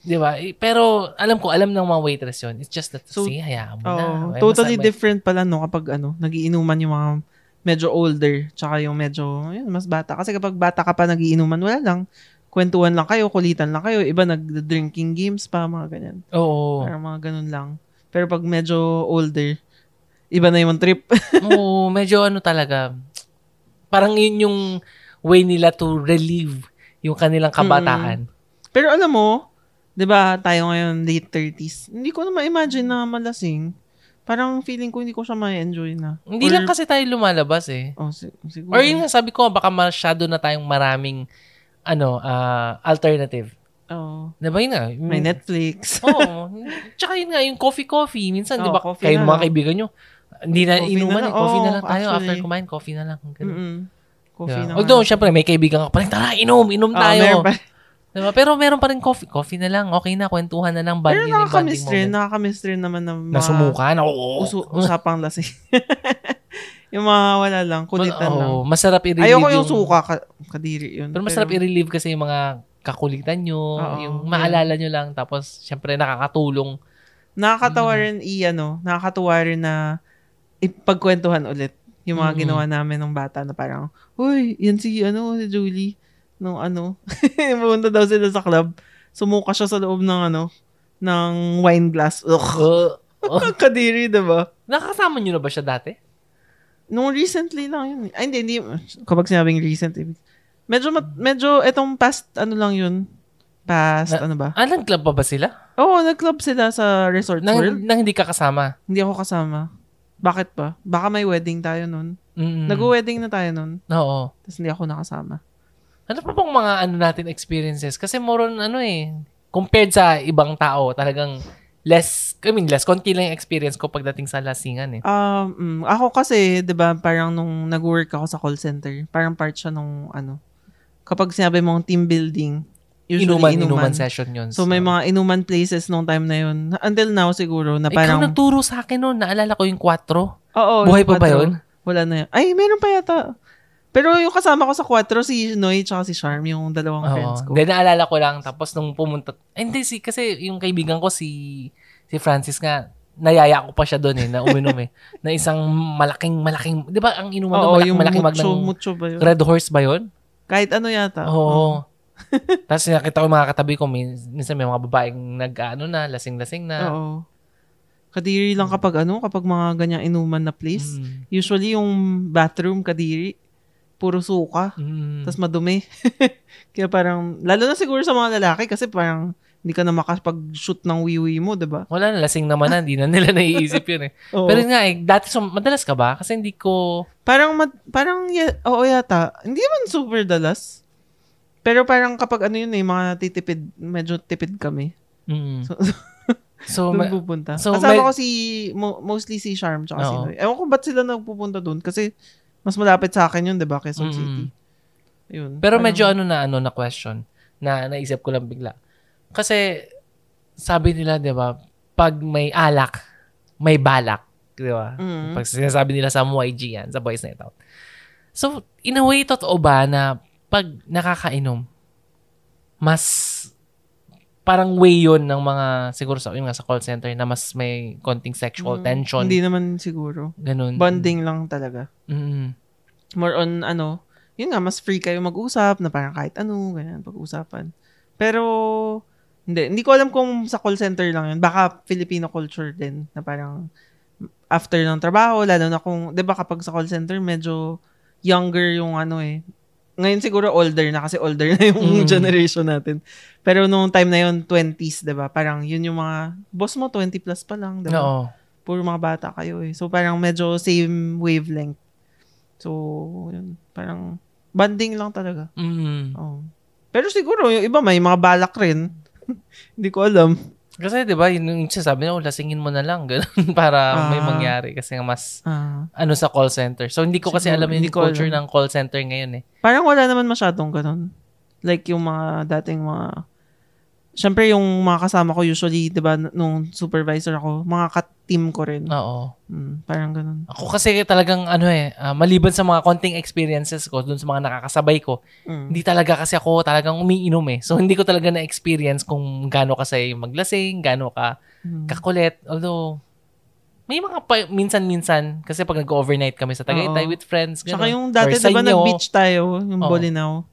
Di ba? Eh, pero alam ko, alam ng mga waitress yun. It's just that, so, see, hayaan mo oh, na. Totally different pala no kapag ano, nagiinuman yung mga medyo older, tsaka yung medyo, yun, mas bata. Kasi kapag bata ka pa nagiinuman, wala lang. Kwentuhan lang kayo, kulitan lang kayo. Iba nag-drinking games pa, mga ganyan. Oo. Parang mga ganun lang. Pero pag medyo older, iba na yung trip. Oo, medyo ano talaga. Parang yun yung way nila to relieve yung kanilang kabataan. Mm. Pero alam mo, 'di ba, tayo ngayon late 30s. Hindi ko na ma-imagine na malasing. Parang feeling ko hindi ko siya ma-enjoy na. Hindi Or, lang kasi tayo lumalabas eh. Oh, si- siguro. Or yun nga, sabi ko, baka masyado na tayong maraming ano, uh, alternative. Oo. Oh. Diba yun nga? May Netflix. Oo. oh, tsaka yun nga, yung coffee-coffee. Minsan, oh, di ba, kayo mga kaibigan nyo, hindi na coffee inuman na eh. Coffee oh, na lang tayo. Actually. After kumain, coffee na lang. Mm-mm. Coffee diba? na Although, syempre, may kaibigan ka pa rin, tara, inom, inom tayo. Oh, Diba? Pero meron pa rin coffee. Coffee na lang. Okay na. Kwentuhan na lang. Banding, Pero nakakamiss rin. Nakakamiss rin naman ng mga... Nasumukan? Oo. Usu- usapang lasing. yung mga wala lang. Kulitan Mas, lang. Masarap i-relieve Ayoko yung, yung suka. Ka- kadiri yun. Pero masarap pero, i-relieve kasi yung mga kakulitan nyo. Oo, yung maalala nyo lang. Tapos, syempre, nakakatulong. Nakakatawa mm. rin i-ano. Nakakatawa rin na ipagkwentuhan ulit yung mga mm-hmm. ginawa namin ng bata na parang, Uy, yan si, ano, si Julie nung ano, pumunta daw sila sa club. Sumuka siya sa loob ng ano, ng wine glass. Ugh. Uh, uh, Kadiri, diba? Nakakasama niyo na ba siya dati? Nung recently lang yun. Ay, hindi, hindi. Kapag sinabing recent, medyo, medyo, etong past, ano lang yun, past, na, ano ba? Ah, nag-club pa ba sila? Oo, nag-club sila sa Resort nang, World. Nang hindi ka kasama? Hindi ako kasama. Bakit ba? Baka may wedding tayo nun. Mm-hmm. Nag-wedding na tayo nun. Oo. Tapos hindi ako nakasama. Ano pa bang mga ano natin experiences? Kasi more on ano eh, compared sa ibang tao, talagang less, I mean, less, konti lang yung experience ko pagdating sa lasingan eh. Um, ako kasi, di ba, parang nung nag-work ako sa call center, parang part siya nung, ano, kapag sinabi mong team building, usually inuman, inuman. inuman session yun. So, so, may mga inuman places nung time na yun. Until now, siguro, na parang... Ikaw nagturo sa akin noon. Naalala ko yung 4. Oo. Buhay pa ba yun? Wala na yun. Ay, meron pa yata. Pero yung kasama ko sa Quattro, si Noy at si Charm, yung dalawang Oo. friends ko. Then naalala ko lang, tapos nung pumunta, eh, hindi si, kasi yung kaibigan ko si, si Francis nga, nayaya ko pa siya doon eh, na uminom eh. na isang malaking, malaking, di ba ang inuman Oo, malaking, yung malaking mucho, mag ng mucho ba yun? Red Horse ba yun? Kahit ano yata. Oo. Oh. tapos nakita ko yung mga katabi ko, minsan may mga babaeng nag, ano na, lasing-lasing na. Oo. Kadiri lang kapag ano, kapag mga ganyang inuman na place. Mm. Usually yung bathroom kadiri puro suka. Mm. Tapos madumi. Kaya parang, lalo na siguro sa mga lalaki kasi parang hindi ka na makapag-shoot ng wiwi mo, di ba? Wala na, lasing naman na. Hindi na nila naiisip yun eh. Oo. Pero nga eh, dati, so, madalas ka ba? Kasi hindi ko... Parang, mad, parang, y- oo yata. Hindi man super dalas. Pero parang kapag ano yun eh, mga titipid, medyo tipid kami. Mm. So, so doon pupunta. So, Kasama may... ko si, mo, mostly si Charm tsaka si Noy. Ewan ko ba't sila nagpupunta doon kasi mas malapit sa akin yun, 'di ba, Quezon mm-hmm. City. Yun. Pero parang, medyo ano na ano na question na naisip ko lang bigla. Kasi sabi nila, 'di ba, pag may alak, may balak, 'di ba? Mm-hmm. Pag sinasabi nila sa MYG yan, sa Boys Night Out. So, in a way, totoo ba na pag nakakainom, mas parang way yon ng mga siguro sa yung nga sa call center na mas may konting sexual mm, tension. Hindi naman siguro. Ganun. Bonding lang talaga. Mm. More on ano, yun nga mas free kayo mag-usap na parang kahit ano, ganyan pag-usapan. Pero, hindi. Hindi ko alam kung sa call center lang yun. Baka Filipino culture din na parang after ng trabaho, lalo na kung, di ba kapag sa call center, medyo younger yung ano eh. Ngayon siguro older na kasi older na yung mm. generation natin. Pero nung time na yun, 20s, di ba? Parang yun yung mga, boss mo 20 plus pa lang, di ba? Oo. Puro mga bata kayo eh. So parang medyo same wavelength. So, yun. Parang banding lang talaga. Mm. Oh. Pero siguro, yung iba may mga balak rin. Hindi ko alam. Kasi 'di ba, yun yung sinasabi na, oh, lasingin mo na lang ganun para ah. may mangyari kasi nga mas ah. ano sa call center. So hindi ko kasi Siguro, alam yung culture alam. ng call center ngayon eh. Parang wala naman masyadong ganun. Like yung mga dating mga Siyempre, yung mga kasama ko usually, di ba, nung supervisor ako, mga ka-team ko rin. Oo. Mm, parang ganun. Ako kasi talagang, ano eh, uh, maliban sa mga konting experiences ko, dun sa mga nakakasabay ko, mm. hindi talaga kasi ako talagang umiinom eh. So, hindi ko talaga na-experience kung gaano kasi maglasing, gaano ka mm. kakulit. Although, may mga pa, minsan-minsan, kasi pag nag-overnight kami sa Tagaytay with friends, gano'n. Saka yung dati, di ba, nag-beach tayo, yung Oo. Bolinao.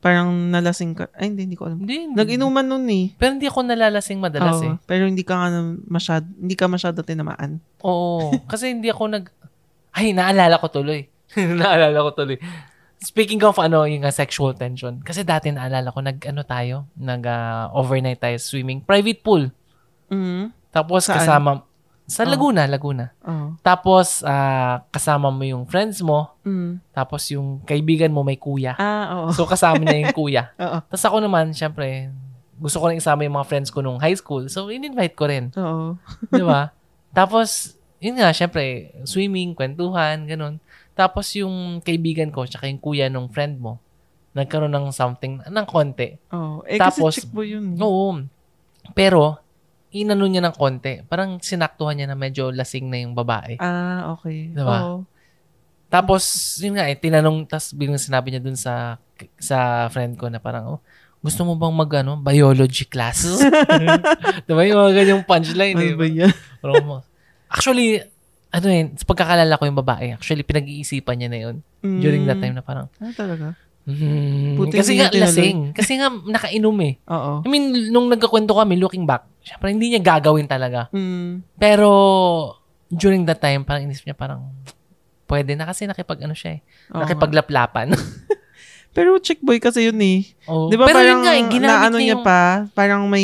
Parang nalasing ka. Ay, hindi, hindi ko alam. Hindi. Nag-inuman nun eh. Pero hindi ako nalalasing madalas Oo, eh. Pero hindi ka nga masyad, hindi ka masyado tinamaan. Oo. kasi hindi ako nag... Ay, naalala ko tuloy. naalala ko tuloy. Speaking of ano, yung sexual tension. Kasi dati naalala ko, nag-ano tayo, nag-overnight uh, tayo swimming. Private pool. Mm-hmm. Tapos Saan? kasama, sa Laguna, oh. Laguna. Oh. Tapos, uh, kasama mo yung friends mo. Mm. Tapos, yung kaibigan mo may kuya. Ah, oo. So, kasama niya yung kuya. oo. Tapos ako naman, syempre, gusto ko rin isama yung mga friends ko nung high school. So, in-invite ko rin. Oo. Di ba? Tapos, yun nga, syempre, swimming, kwentuhan, ganun. Tapos, yung kaibigan ko, tsaka yung kuya nung friend mo, nagkaroon ng something, ng konti. Oo. Eh, Tapos, kasi chick mo yun. Oo. Pero, inano niya ng konti. Parang sinaktuhan niya na medyo lasing na yung babae. Ah, okay. Diba? Oo. Tapos, yun nga eh, tinanong, tapos biglang sinabi niya dun sa sa friend ko na parang, oh, gusto mo bang mag, ano, biology class? diba yung mga ganyang punchline eh. Ano ba yan? actually, ano eh, sa pagkakalala ko yung babae, actually, pinag-iisipan niya na yun mm. during that time na parang, ah, talaga? Hmm, kasi nga lasing. Kasi nga nakainom eh. Oo. I mean, nung nagkakwento kami, looking back, syempre hindi niya gagawin talaga. Mm. Pero, during that time, parang inisip niya parang, pwede na kasi nakipag ano siya eh. Oo. Nakipaglaplapan. Pero chick boy kasi yun eh. Oh. Di ba Pero parang nga, eh, na ano niya yung... pa, parang may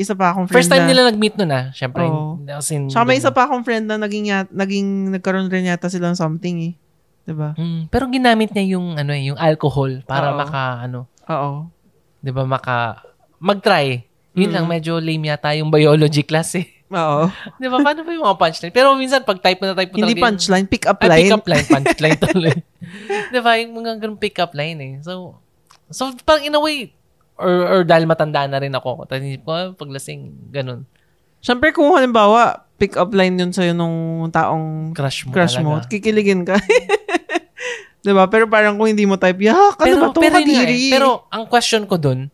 isa pa akong friend First time na, nila nag-meet nun ah. Syempre. Oh. In, Saka may isa pa akong friend na naging, naging nagkaroon rin yata silang something eh. 'Di ba? Mm, pero ginamit niya yung ano eh, yung alcohol para Oo. maka ano. Oo. 'Di ba maka mag-try. Yun mm. lang medyo lame yata yung biology class eh. Oo. 'Di ba? Paano ba yung mga punchline? Pero minsan pag type mo na type mo Hindi punchline, pick up line. Ay, pick up line, punchline tuloy. 'Di ba? Yung mga ganung pick up line eh. So so parang in a way or, or dahil matanda na rin ako, tanisip ko, ah, paglasing, ganun. Siyempre, kung halimbawa, pick up line yun sa'yo nung taong crush mo, crush mo kikiligin ka. 'Di ba? Pero parang kung hindi mo type, yak, ano pero, ba to, pero, kadiri? Eh. pero ang question ko dun,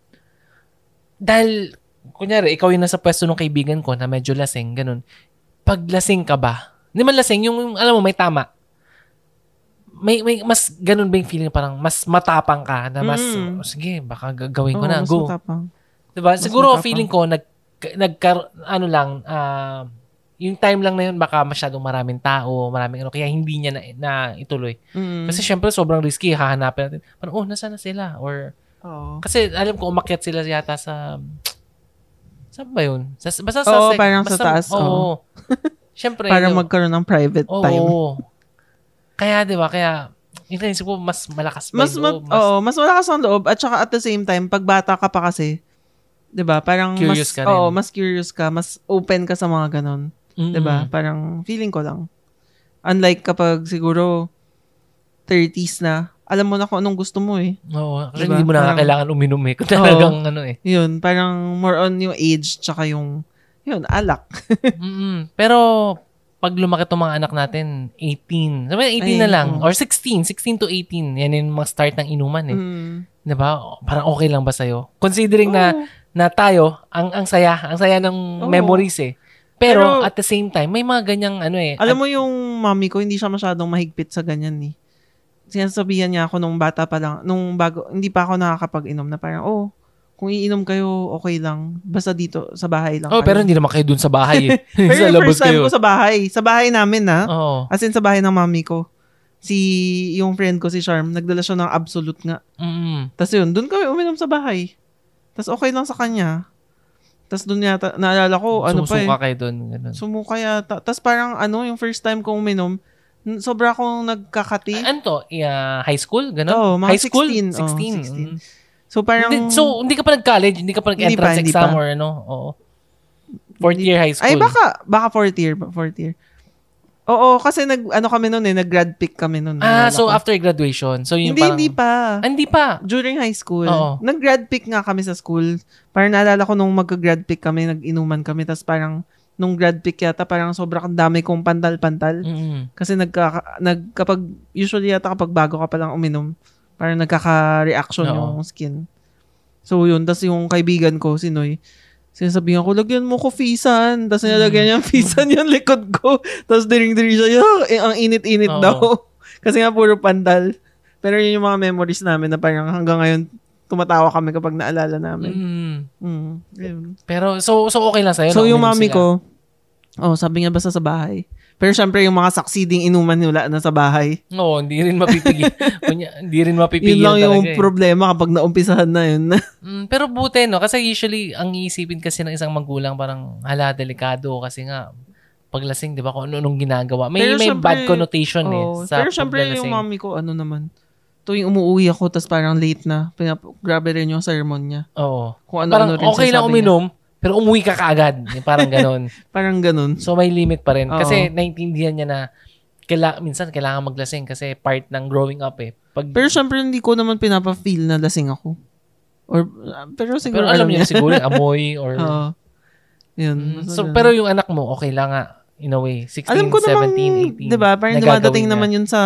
dahil, kunyari, ikaw yung nasa pwesto ng kaibigan ko na medyo lasing, ganun. Pag lasing ka ba? Hindi man lasing, yung, alam mo, may tama. May, may, mas ganun ba yung feeling parang mas matapang ka na mas, mm. oh, sige, baka gagawin ko Oo, na, go. Matapang. Diba? Mas Siguro matapang. feeling ko, nag, nagkar, ano lang, ah, uh, yung time lang na yun, baka masyadong maraming tao, maraming ano, kaya hindi niya na, na ituloy. Mm. Kasi syempre, sobrang risky, hahanapin natin. Parang, oh, nasa na sila? Or, oh. kasi alam ko, umakyat sila yata sa, saan ba yun? Sa, basta sa, oh, parang basta, sa taas. Oo. Oh. syempre. Para magkaroon ng private oh, time. Oo. Kaya, di ba, kaya, yung naisip ko, mas malakas ba mas, loob? Mas, oo, mas malakas ang loob. At saka at the same time, pag bata ka pa kasi, 'di ba? Parang curious mas ka rin. Oo, mas curious ka, mas open ka sa mga ganun. Mm-hmm. 'Di ba? Parang feeling ko lang. Unlike kapag siguro 30s na, alam mo na kung anong gusto mo eh. Oo. Kasi diba? hindi mo na parang, kailangan uminom eh. Kung talagang oo, ano eh. Yun, parang more on yung age tsaka yung, yun, alak. mm-hmm. Pero, pag lumaki itong mga anak natin, 18. Sabi 18 Ay, na lang. Oh. Or 16. 16 to 18. Yan yung mga start ng inuman eh. Mm. Diba? Parang okay lang ba sa'yo? Considering oh. na na tayo, ang ang saya, ang saya ng oh. memories eh. Pero, Pero, at the same time, may mga ganyang ano eh. Alam mo yung mami ko, hindi siya masyadong mahigpit sa ganyan eh. Sinasabihan niya ako nung bata pa lang, nung bago, hindi pa ako nakakapag-inom na parang, oh, kung iinom kayo, okay lang. Basta dito, sa bahay lang. Oh, kayo. pero hindi naman kayo dun sa bahay eh. pero sa yung labas first time kayo. ko sa bahay. Sa bahay namin, ha? Oo. As in, sa bahay ng mami ko. Si, yung friend ko, si Charm, nagdala siya ng absolute nga. Mm. Tapos yun, dun kami uminom sa bahay. Tapos okay lang sa kanya. Tapos dun yata, naalala ko, ano pa eh. Sumusuka kayo dun. Ganun. Sumuka yata. Tapos parang ano, yung first time kong uminom, sobra akong nagkakati. ano to? Yeah, high school? Ganun? Oo, mga high school? 16. Oo, 16. 16. Mm. So parang... Hindi, so, hindi ka pa nag-college? Hindi ka pa nag-entrance exam pa. or ano? Oo. Fourth year high school. Ay, baka, baka fourth year. Fourth year. Oo, kasi nag, ano kami noon eh, nag-grad pick kami noon. Ah, so after graduation. So, yung Hindi, parang... hindi pa. Ah, hindi pa. During high school. Oo. Nag-grad pick nga kami sa school. Parang naalala ko nung magka-grad pick kami, nag-inuman kami. Tapos parang, nung grad pick yata, parang sobrang dami kong pantal-pantal. Mm. Kasi nagka, nag, kapag, usually yata kapag bago ka pa lang uminom, parang nagkaka-reaction Oo. yung skin. So yun, tas yung kaibigan ko, si Noy, sinasabihan ko, lagyan mo ko fisan. Tapos nilalagyan niya fisan yung likod ko. Tapos diring-diri siya, "Yuck, eh, ang init-init Oo. daw. Kasi nga puro pandal. Pero yun yung mga memories namin na parang hanggang ngayon, tumatawa kami kapag naalala namin. Mm. Mm. yun. Pero, so, so okay lang sa'yo? So yung uminom mami sila? ko, oh, sabi niya basta sa bahay. Pero syempre yung mga succeeding inuman nila na sa bahay. Oo, hindi rin mapipigil. Kunya, hindi rin mapipigil Yun lang yung eh. problema kapag naumpisahan na yun. Mm, pero buti, no? Kasi usually, ang iisipin kasi ng isang magulang parang, hala, delikado. Kasi nga, paglasing, di ba, kung ano-anong ginagawa. May, Pero may syempre- bad connotation eh. Oo. Sa Pero syempre paglalasing. yung mami ko, ano naman, tuwing umuwi ako, tas parang late na, pinap- grabe rin yung sermon niya. Oo. Kung Parang ano-ano rin okay lang uminom, pero umuwi ka kaagad. Parang niya. Parang ganun. So, may limit pa rin. Oo. Kasi, naintindihan niya na, kaila, minsan, kailangan maglasing kasi part ng growing up eh. Pag, Pero syempre hindi ko naman pinapa-feel na lasing ako. Or, ah, pero siguro pero alam niya siguro yung amoy or... Oo. Yun. Mm, so, ganun. pero yung anak mo, okay lang nga. In a way. 16, Alam ko 17, naman, 18. di ba, parang dumadating niya. naman yun sa,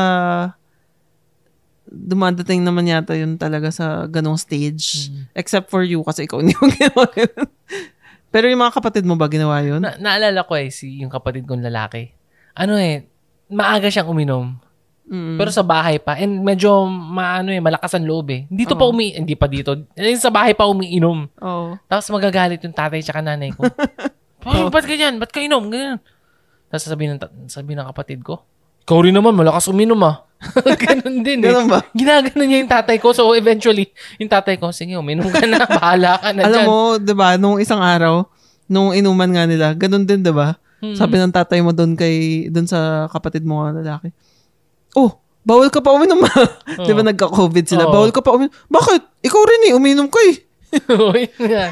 dumadating naman yata yun talaga sa ganong stage. Mm. Except for you, kasi ikaw hindi mo ginawa yun. Pero yung mga kapatid mo ba ginawa yun? Na, naalala ko eh, si, yung kapatid kong lalaki. Ano eh, maaga siyang uminom. Mm. Pero sa bahay pa. And medyo, maano eh, malakas ang loob eh. Dito pa Oo. umi... Hindi pa dito. Eh, sa bahay pa umiinom. Oo. Tapos magagalit yung tatay tsaka nanay ko. oh, ba't ganyan? Ba't ka inom? Ganyan. Tapos sabihin ng, ta- sabihin ng kapatid ko, ikaw rin naman, malakas uminom ah. Ganun din eh. Ganun ba? Ginaganon niya yung tatay ko. So eventually, yung tatay ko, sige, uminom ka na. Bahala ka na Alam dyan. mo, di ba, nung isang araw, nung inuman nga nila, ganun din, di ba? Hmm. Sabi ng tatay mo doon kay, doon sa kapatid mo nga lalaki. Oh, bawal ka pa uminom ha. Di ba Oo. nagka-COVID sila? Oo. Bawal ka pa uminom. Bakit? Ikaw rin eh, uminom ka eh. Nga.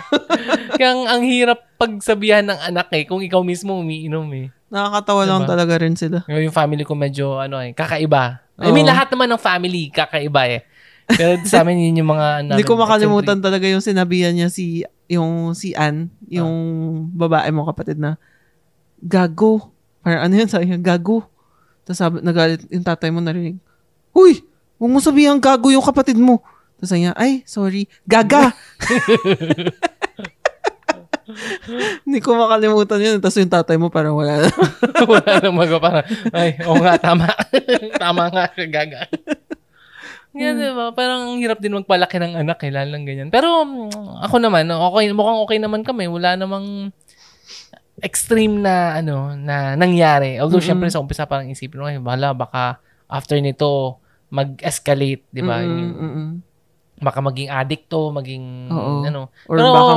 Kaya ang, ang hirap pagsabihan ng anak eh, kung ikaw mismo umiinom eh. Nakakatawa lang Diba? talaga rin sila. Yung family ko medyo, ano eh, kakaiba. I mean, Oo. lahat naman ng family, kakaiba eh. Pero sa amin, yun yung mga... Hindi ko makalimutan talaga yung sinabihan niya si, yung si Ann, yung babae mo kapatid na, gago. Parang ano yun, sabi niya, gago. Tapos sabi, nagalit yung tatay mo narinig, Huy! Huwag mo sabihan gago yung kapatid mo. Tapos sabi niya, ay, sorry, gaga! Hindi ko makalimutan yun. Tapos yung tatay mo parang wala na. Wala nang magawa. Parang, ay, oo nga, tama. tama nga, gaga. Yan, Hmm. diba? Parang ang hirap din magpalaki ng anak eh, lang ganyan. Pero mm, ako naman, okay, mukhang okay naman kami. Wala namang extreme na ano na nangyari. Although Mm-mm. syempre sa umpisa parang isipin mo, ay, bahala, baka after nito mag-escalate, di ba? Mm, Yung- mm, mm. Baka maging addict to, maging Oo. ano. Or Pero- baka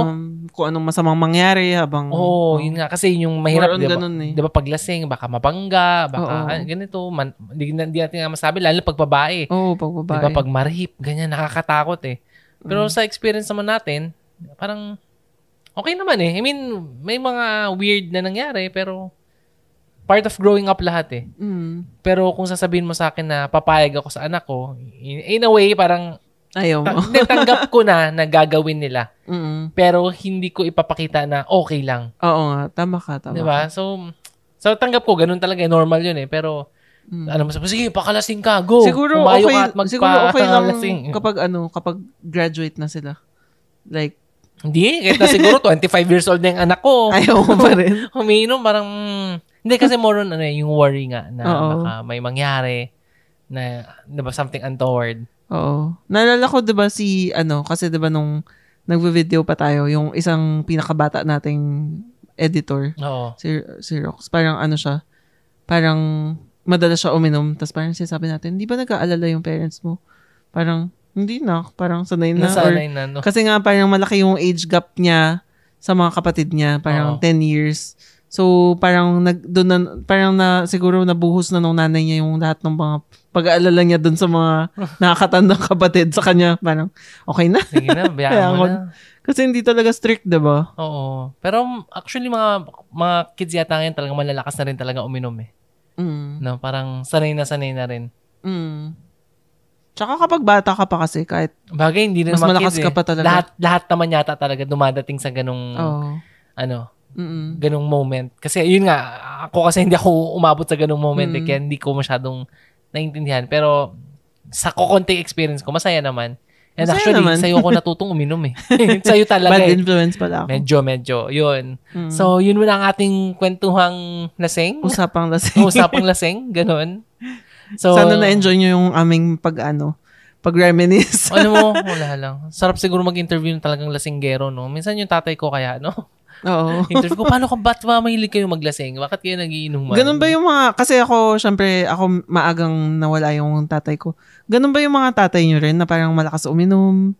kung anong masamang mangyari habang... Oo, oh, yun nga. Kasi yung mahirap, di ba? eh. Di ba paglasing, baka mabangga, baka Oo. ah, ganito. Man, di, di, di natin nga masabi, lalo pag babae. Oo, pag Di babae. ba? Pag marip, ganyan, nakakatakot eh. Pero Mm. sa experience naman natin, parang okay naman eh. I mean, may mga weird na nangyari, pero part of growing up lahat eh. Mm. Pero kung sasabihin mo sa akin na papayag ako sa anak ko, in, in a way, parang Ayaw ta- mo. hindi, tanggap ko na na gagawin nila. Mm. Pero hindi ko ipapakita na okay lang. Oo nga, tama ka, tama Di ba? So, so tanggap ko, ganun talaga, eh, normal yun eh. Pero, Mm. ano mo sabi, sige, pakalasing ka, go. Siguro Pumayo okay, ka at siguro okay lang kapag ano, kapag graduate na sila. Like, Hindi, kahit na siguro 25 years old na yung anak ko. ayaw mo pa rin. Umiinom, parang, mm, hindi kasi more on, ano, eh, yung worry nga na Oo. baka may mangyari na, di ba, something untoward. Oo. Naalala ko 'di ba si ano, kasi 'di ba nung nagve-video pa tayo, yung isang pinakabata nating editor, Oo. si, si Rox, parang ano siya, parang madalas siya uminom, tapos parang sinasabi natin, hindi ba nag-aalala yung parents mo? Parang, hindi na, parang sanay na. or, Nasanay na, no? kasi nga parang malaki yung age gap niya sa mga kapatid niya, parang Oo. 10 years. So, parang nag doon na, parang na siguro nabuhos na nung nanay niya yung lahat ng mga pag-aalala niya doon sa mga nakakatandang kapatid sa kanya. Parang, okay na. Sige na, bayaan mo na. Kasi hindi talaga strict, 'di ba? Oo. Pero um, actually, mga mga kids yata ngayon talagang malalakas na rin talaga uminom eh. Mm. No, parang sanay na sanay na rin. Mm. Tsaka kapag bata ka pa kasi, kahit, Bagay, hindi rin Mas malakas kids ka eh. pa talaga. Lahat, lahat naman yata talaga dumadating sa ganong, oh, ano, mm ganong moment. Kasi yun nga, ako kasi hindi ako umabot sa ganong moment eh, Mm. kaya hindi ko masyadong naiintindihan. Pero sa kukonting experience ko, masaya naman. And Masaya actually, naman. sa'yo ko natutong uminom eh. sa'yo talaga bad eh. influence pala ako. Medyo, medyo. Yun. Mm. So, yun muna ang ating kwentuhang lasing. usapang lasing. Usapang lasing. Ganon. So, Sana na-enjoy nyo yung aming pag, ano, pag-reminisce. ano mo, wala lang. Sarap siguro mag-interview ng talagang lasinggero, no? Minsan yung tatay ko kaya, no? Oo. Interview ko, paano ka, ba't ba mahilig kayo maglasing? Bakit kayo nagiinuman? Ganun ba yung mga, kasi ako, syempre, ako maagang nawala yung tatay ko. Ganun ba yung mga tatay nyo rin na parang malakas uminom?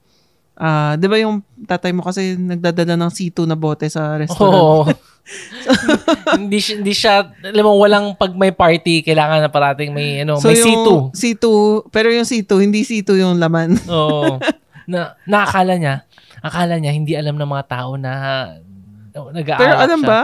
Ah, 'di ba yung tatay mo kasi nagdadala ng C2 na bote sa restaurant? Oo. hindi, siya, hindi siya, alam mo, walang pag may party, kailangan na parating may, ano, may C2. yung C2, pero yung C2, hindi C2 yung laman. Oo. na, nakakala niya, akala niya, hindi alam ng mga tao na nag-aalak pero alam siya. ba?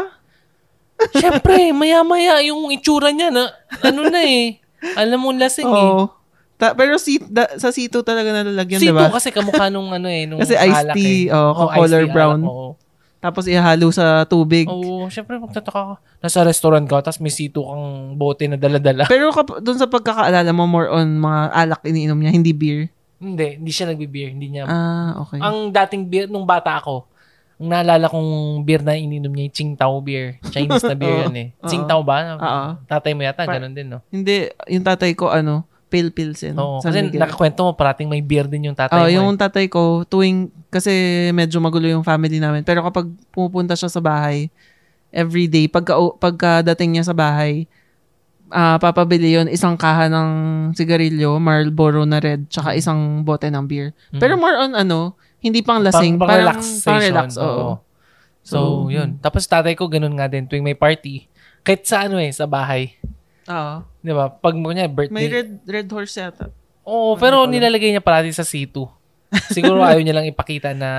Siyempre, maya-maya yung itsura niya na, ano na eh. Alam mo, lasing eh. Oo. Ta- pero C, da- sa C2 talaga nalalagyan, C2 di ba? kasi kamukha nung ano eh, nung Kasi iced tea, eh. oh, Oo, color tea, brown. alak, oo. Tapos ihalo sa tubig. Oo, syempre magtataka ka. Nasa restaurant ka, tapos may C2 kang bote na dala-dala. Pero kap- doon sa pagkakaalala mo, more on mga alak iniinom niya, hindi beer. hindi, hindi siya nagbe-beer. Hindi niya. Ah, okay. ang dating beer, nung bata ako, ang naalala kong beer na ininom niya, yung Tsingtao beer. Chinese na beer yan eh. oo. Tsingtao ba? Oo. Tatay mo yata, ganun din, no? Hindi, yung tatay ko, ano, pale pilsen. Oo, kasi Miguel. nakakwento mo, parating may beer din yung tatay Oh, mo. yung eh. tatay ko, tuwing, kasi medyo magulo yung family namin. Pero kapag pumupunta siya sa bahay, every day, pagka, pagkadating niya sa bahay, ah papabili yon isang kaha ng sigarilyo, Marlboro na red, tsaka isang bote ng beer. Mm. Pero more on ano, hindi pang lasing, pang, parang relaxation. pang relax, oo. oo. So, So, yun. Tapos tatay ko, ganun nga din. Tuwing may party, kahit sa ano eh, sa bahay. Oo. Di ba? Pag mo niya, birthday. May red red horse yata. Oo, pero nilalagay niya parati sa C2. Siguro ayaw niya lang ipakita na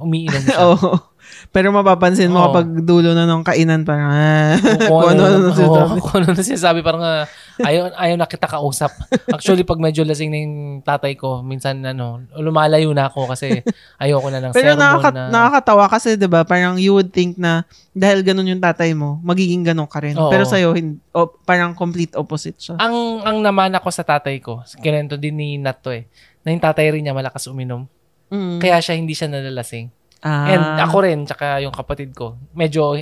umiinom siya. Oo. Pero mapapansin mo Oo. kapag dulo na ng kainan, parang, ah, Kung ano oo, na sinasabi. kung ano na sinasabi, parang ah, ayaw, ayaw na kita kausap. Actually, pag medyo lasing na yung tatay ko, minsan ano, lumalayo na ako kasi ayoko na ng Pero sermon nakaka- na. nakakatawa kasi 'di ba parang you would think na dahil ganun yung tatay mo, magiging ganun ka rin. Oo. Pero sa'yo, hin- o, parang complete opposite siya. ang ang naman ako sa tatay ko, kinento din ni Nat to eh, na yung tatay rin niya malakas uminom. Mm. Kaya siya hindi siya nalalasing. Ah. And ako rin, tsaka yung kapatid ko, medyo,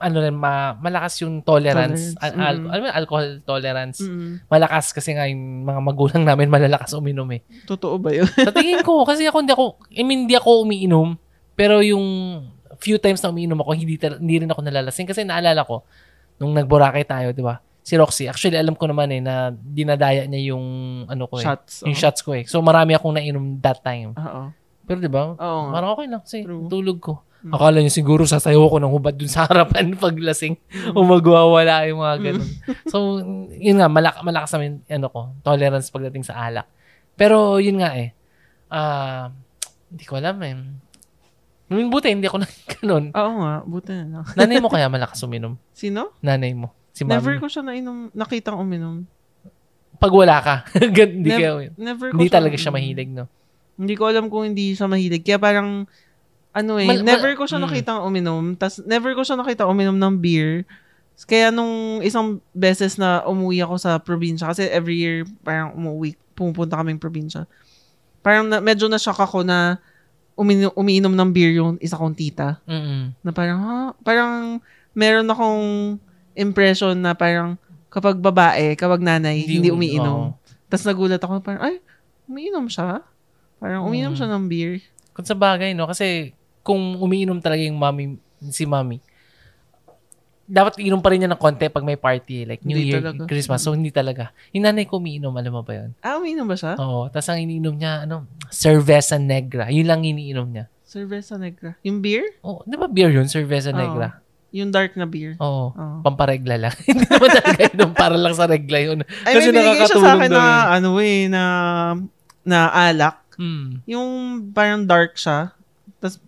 ano rin, ma- malakas yung tolerance. Tolerance, Al- al- mm. alam mo alcohol tolerance. Mm. Malakas kasi nga yung mga magulang namin malalakas uminom eh. Totoo ba yun? Sa tingin ko, kasi ako hindi ako, I mean, hindi ako umiinom, pero yung few times na umiinom ako, hindi, hindi rin ako nalalasing. Kasi naalala ko, nung nagboracay tayo, di ba? Si Roxy, actually alam ko naman eh, na dinadaya niya yung, ano ko eh, Shots. yung oo. shots ko eh. So marami akong nainom that time. Oo. Pero di ba? Oo nga. Parang okay lang. Kasi True. tulog ko. Akala niyo siguro sasayaw ko ng hubad dun sa harapan paglasing o magwawala yung mga ganun. so, yun nga, malak malakas namin, ano ko, tolerance pagdating sa alak. Pero, yun nga eh, ah, hindi ko alam eh. Mean, buti, hindi ako na ganun. Oo nga, buti na lang. Nanay mo kaya malakas uminom? Sino? Nanay mo. Si mami. Never ko siya nainom, nakitang uminom. Pag wala ka. Hindi, Nev- kayo, Never ko hindi siya talaga siya mahilig, no? Hindi ko alam kung hindi siya mahilig. Kaya parang, ano eh, Mal- mal- never ko siya Mm. nakitang uminom. Tas never ko siya nakita uminom ng beer. Kaya nung isang beses na umuwi ako sa probinsya, kasi every year parang umuwi, pumupunta kaming probinsya. Parang na, medyo na-shock ako na uminom, umiinom ng beer yung isa kong tita. Mm-mm. Na parang, ha? Parang meron akong impression na parang kapag babae, kapag nanay, hindi, umi- umiinom. oo. Tapos nagulat ako, parang, ay, umiinom siya? Parang umiinom Mm. siya ng beer. Kung sa bagay, no? Kasi kung umiinom talaga yung mami, si mami, dapat inom pa rin niya ng konti pag may party, like New hindi Year, talaga. Christmas. So, hindi talaga. Yung nanay ko umiinom, alam mo ba yun? Ah, umiinom ba siya? Oo. Tapos ang iniinom niya, ano, Cerveza Negra. Yun lang iniinom niya. Cerveza Negra. Yung beer? Oo. Oh, di ba beer yun? Cerveza Negra. Yung dark na beer. Oo. Oh, Pamparegla lang. Hindi naman talaga yun. Para lang sa regla yun. Ay, Kasi may siya sa akin na, ano eh, na, na alak. Hmm. Yung parang dark siya. Tapos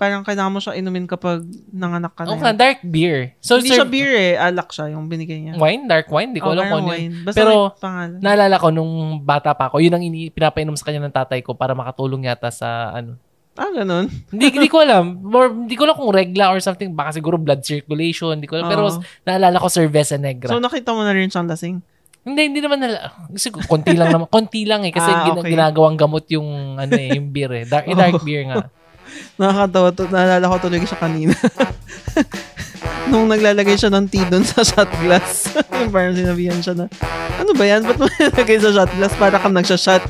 parang kailangan mo siya inumin kapag nanganak ka na. Okay, dark beer. So, Hindi serve, siya beer eh. Alak siya yung binigay niya. Wine? Dark wine? Hindi ko oh, alam kung wine. Basta Pero, naalala ko nung bata pa ako, yun ang ini- pinapainom sa kanya ng tatay ko para makatulong yata sa ano, Ah, ganun? hindi, hindi ko alam. Or, hindi ko alam kung regla or something. Baka siguro blood circulation. Hindi ko alam. Uh-huh. Pero naalala ko cerveza negra. So, nakita mo na rin siyang lasing? Hindi, hindi naman nala. Kasi konti lang naman. Konti lang eh. Kasi ah, okay. ginagawang gamot yung, ano eh, yung beer eh. Dark, oh. dark beer nga. Nakakatawa to. Naalala ko tuloy siya kanina. Nung naglalagay siya ng tea doon sa shot glass. yung parang sinabihan siya na, ano ba yan? Ba't mo nilagay sa shot glass? Para kang nagsha-shot.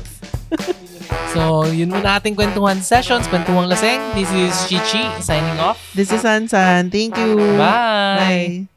So, yun muna ating kwentuhan sessions. Kwentuhang laseng. This is Chichi signing off. This is Sansan. Thank you. Bye. Bye.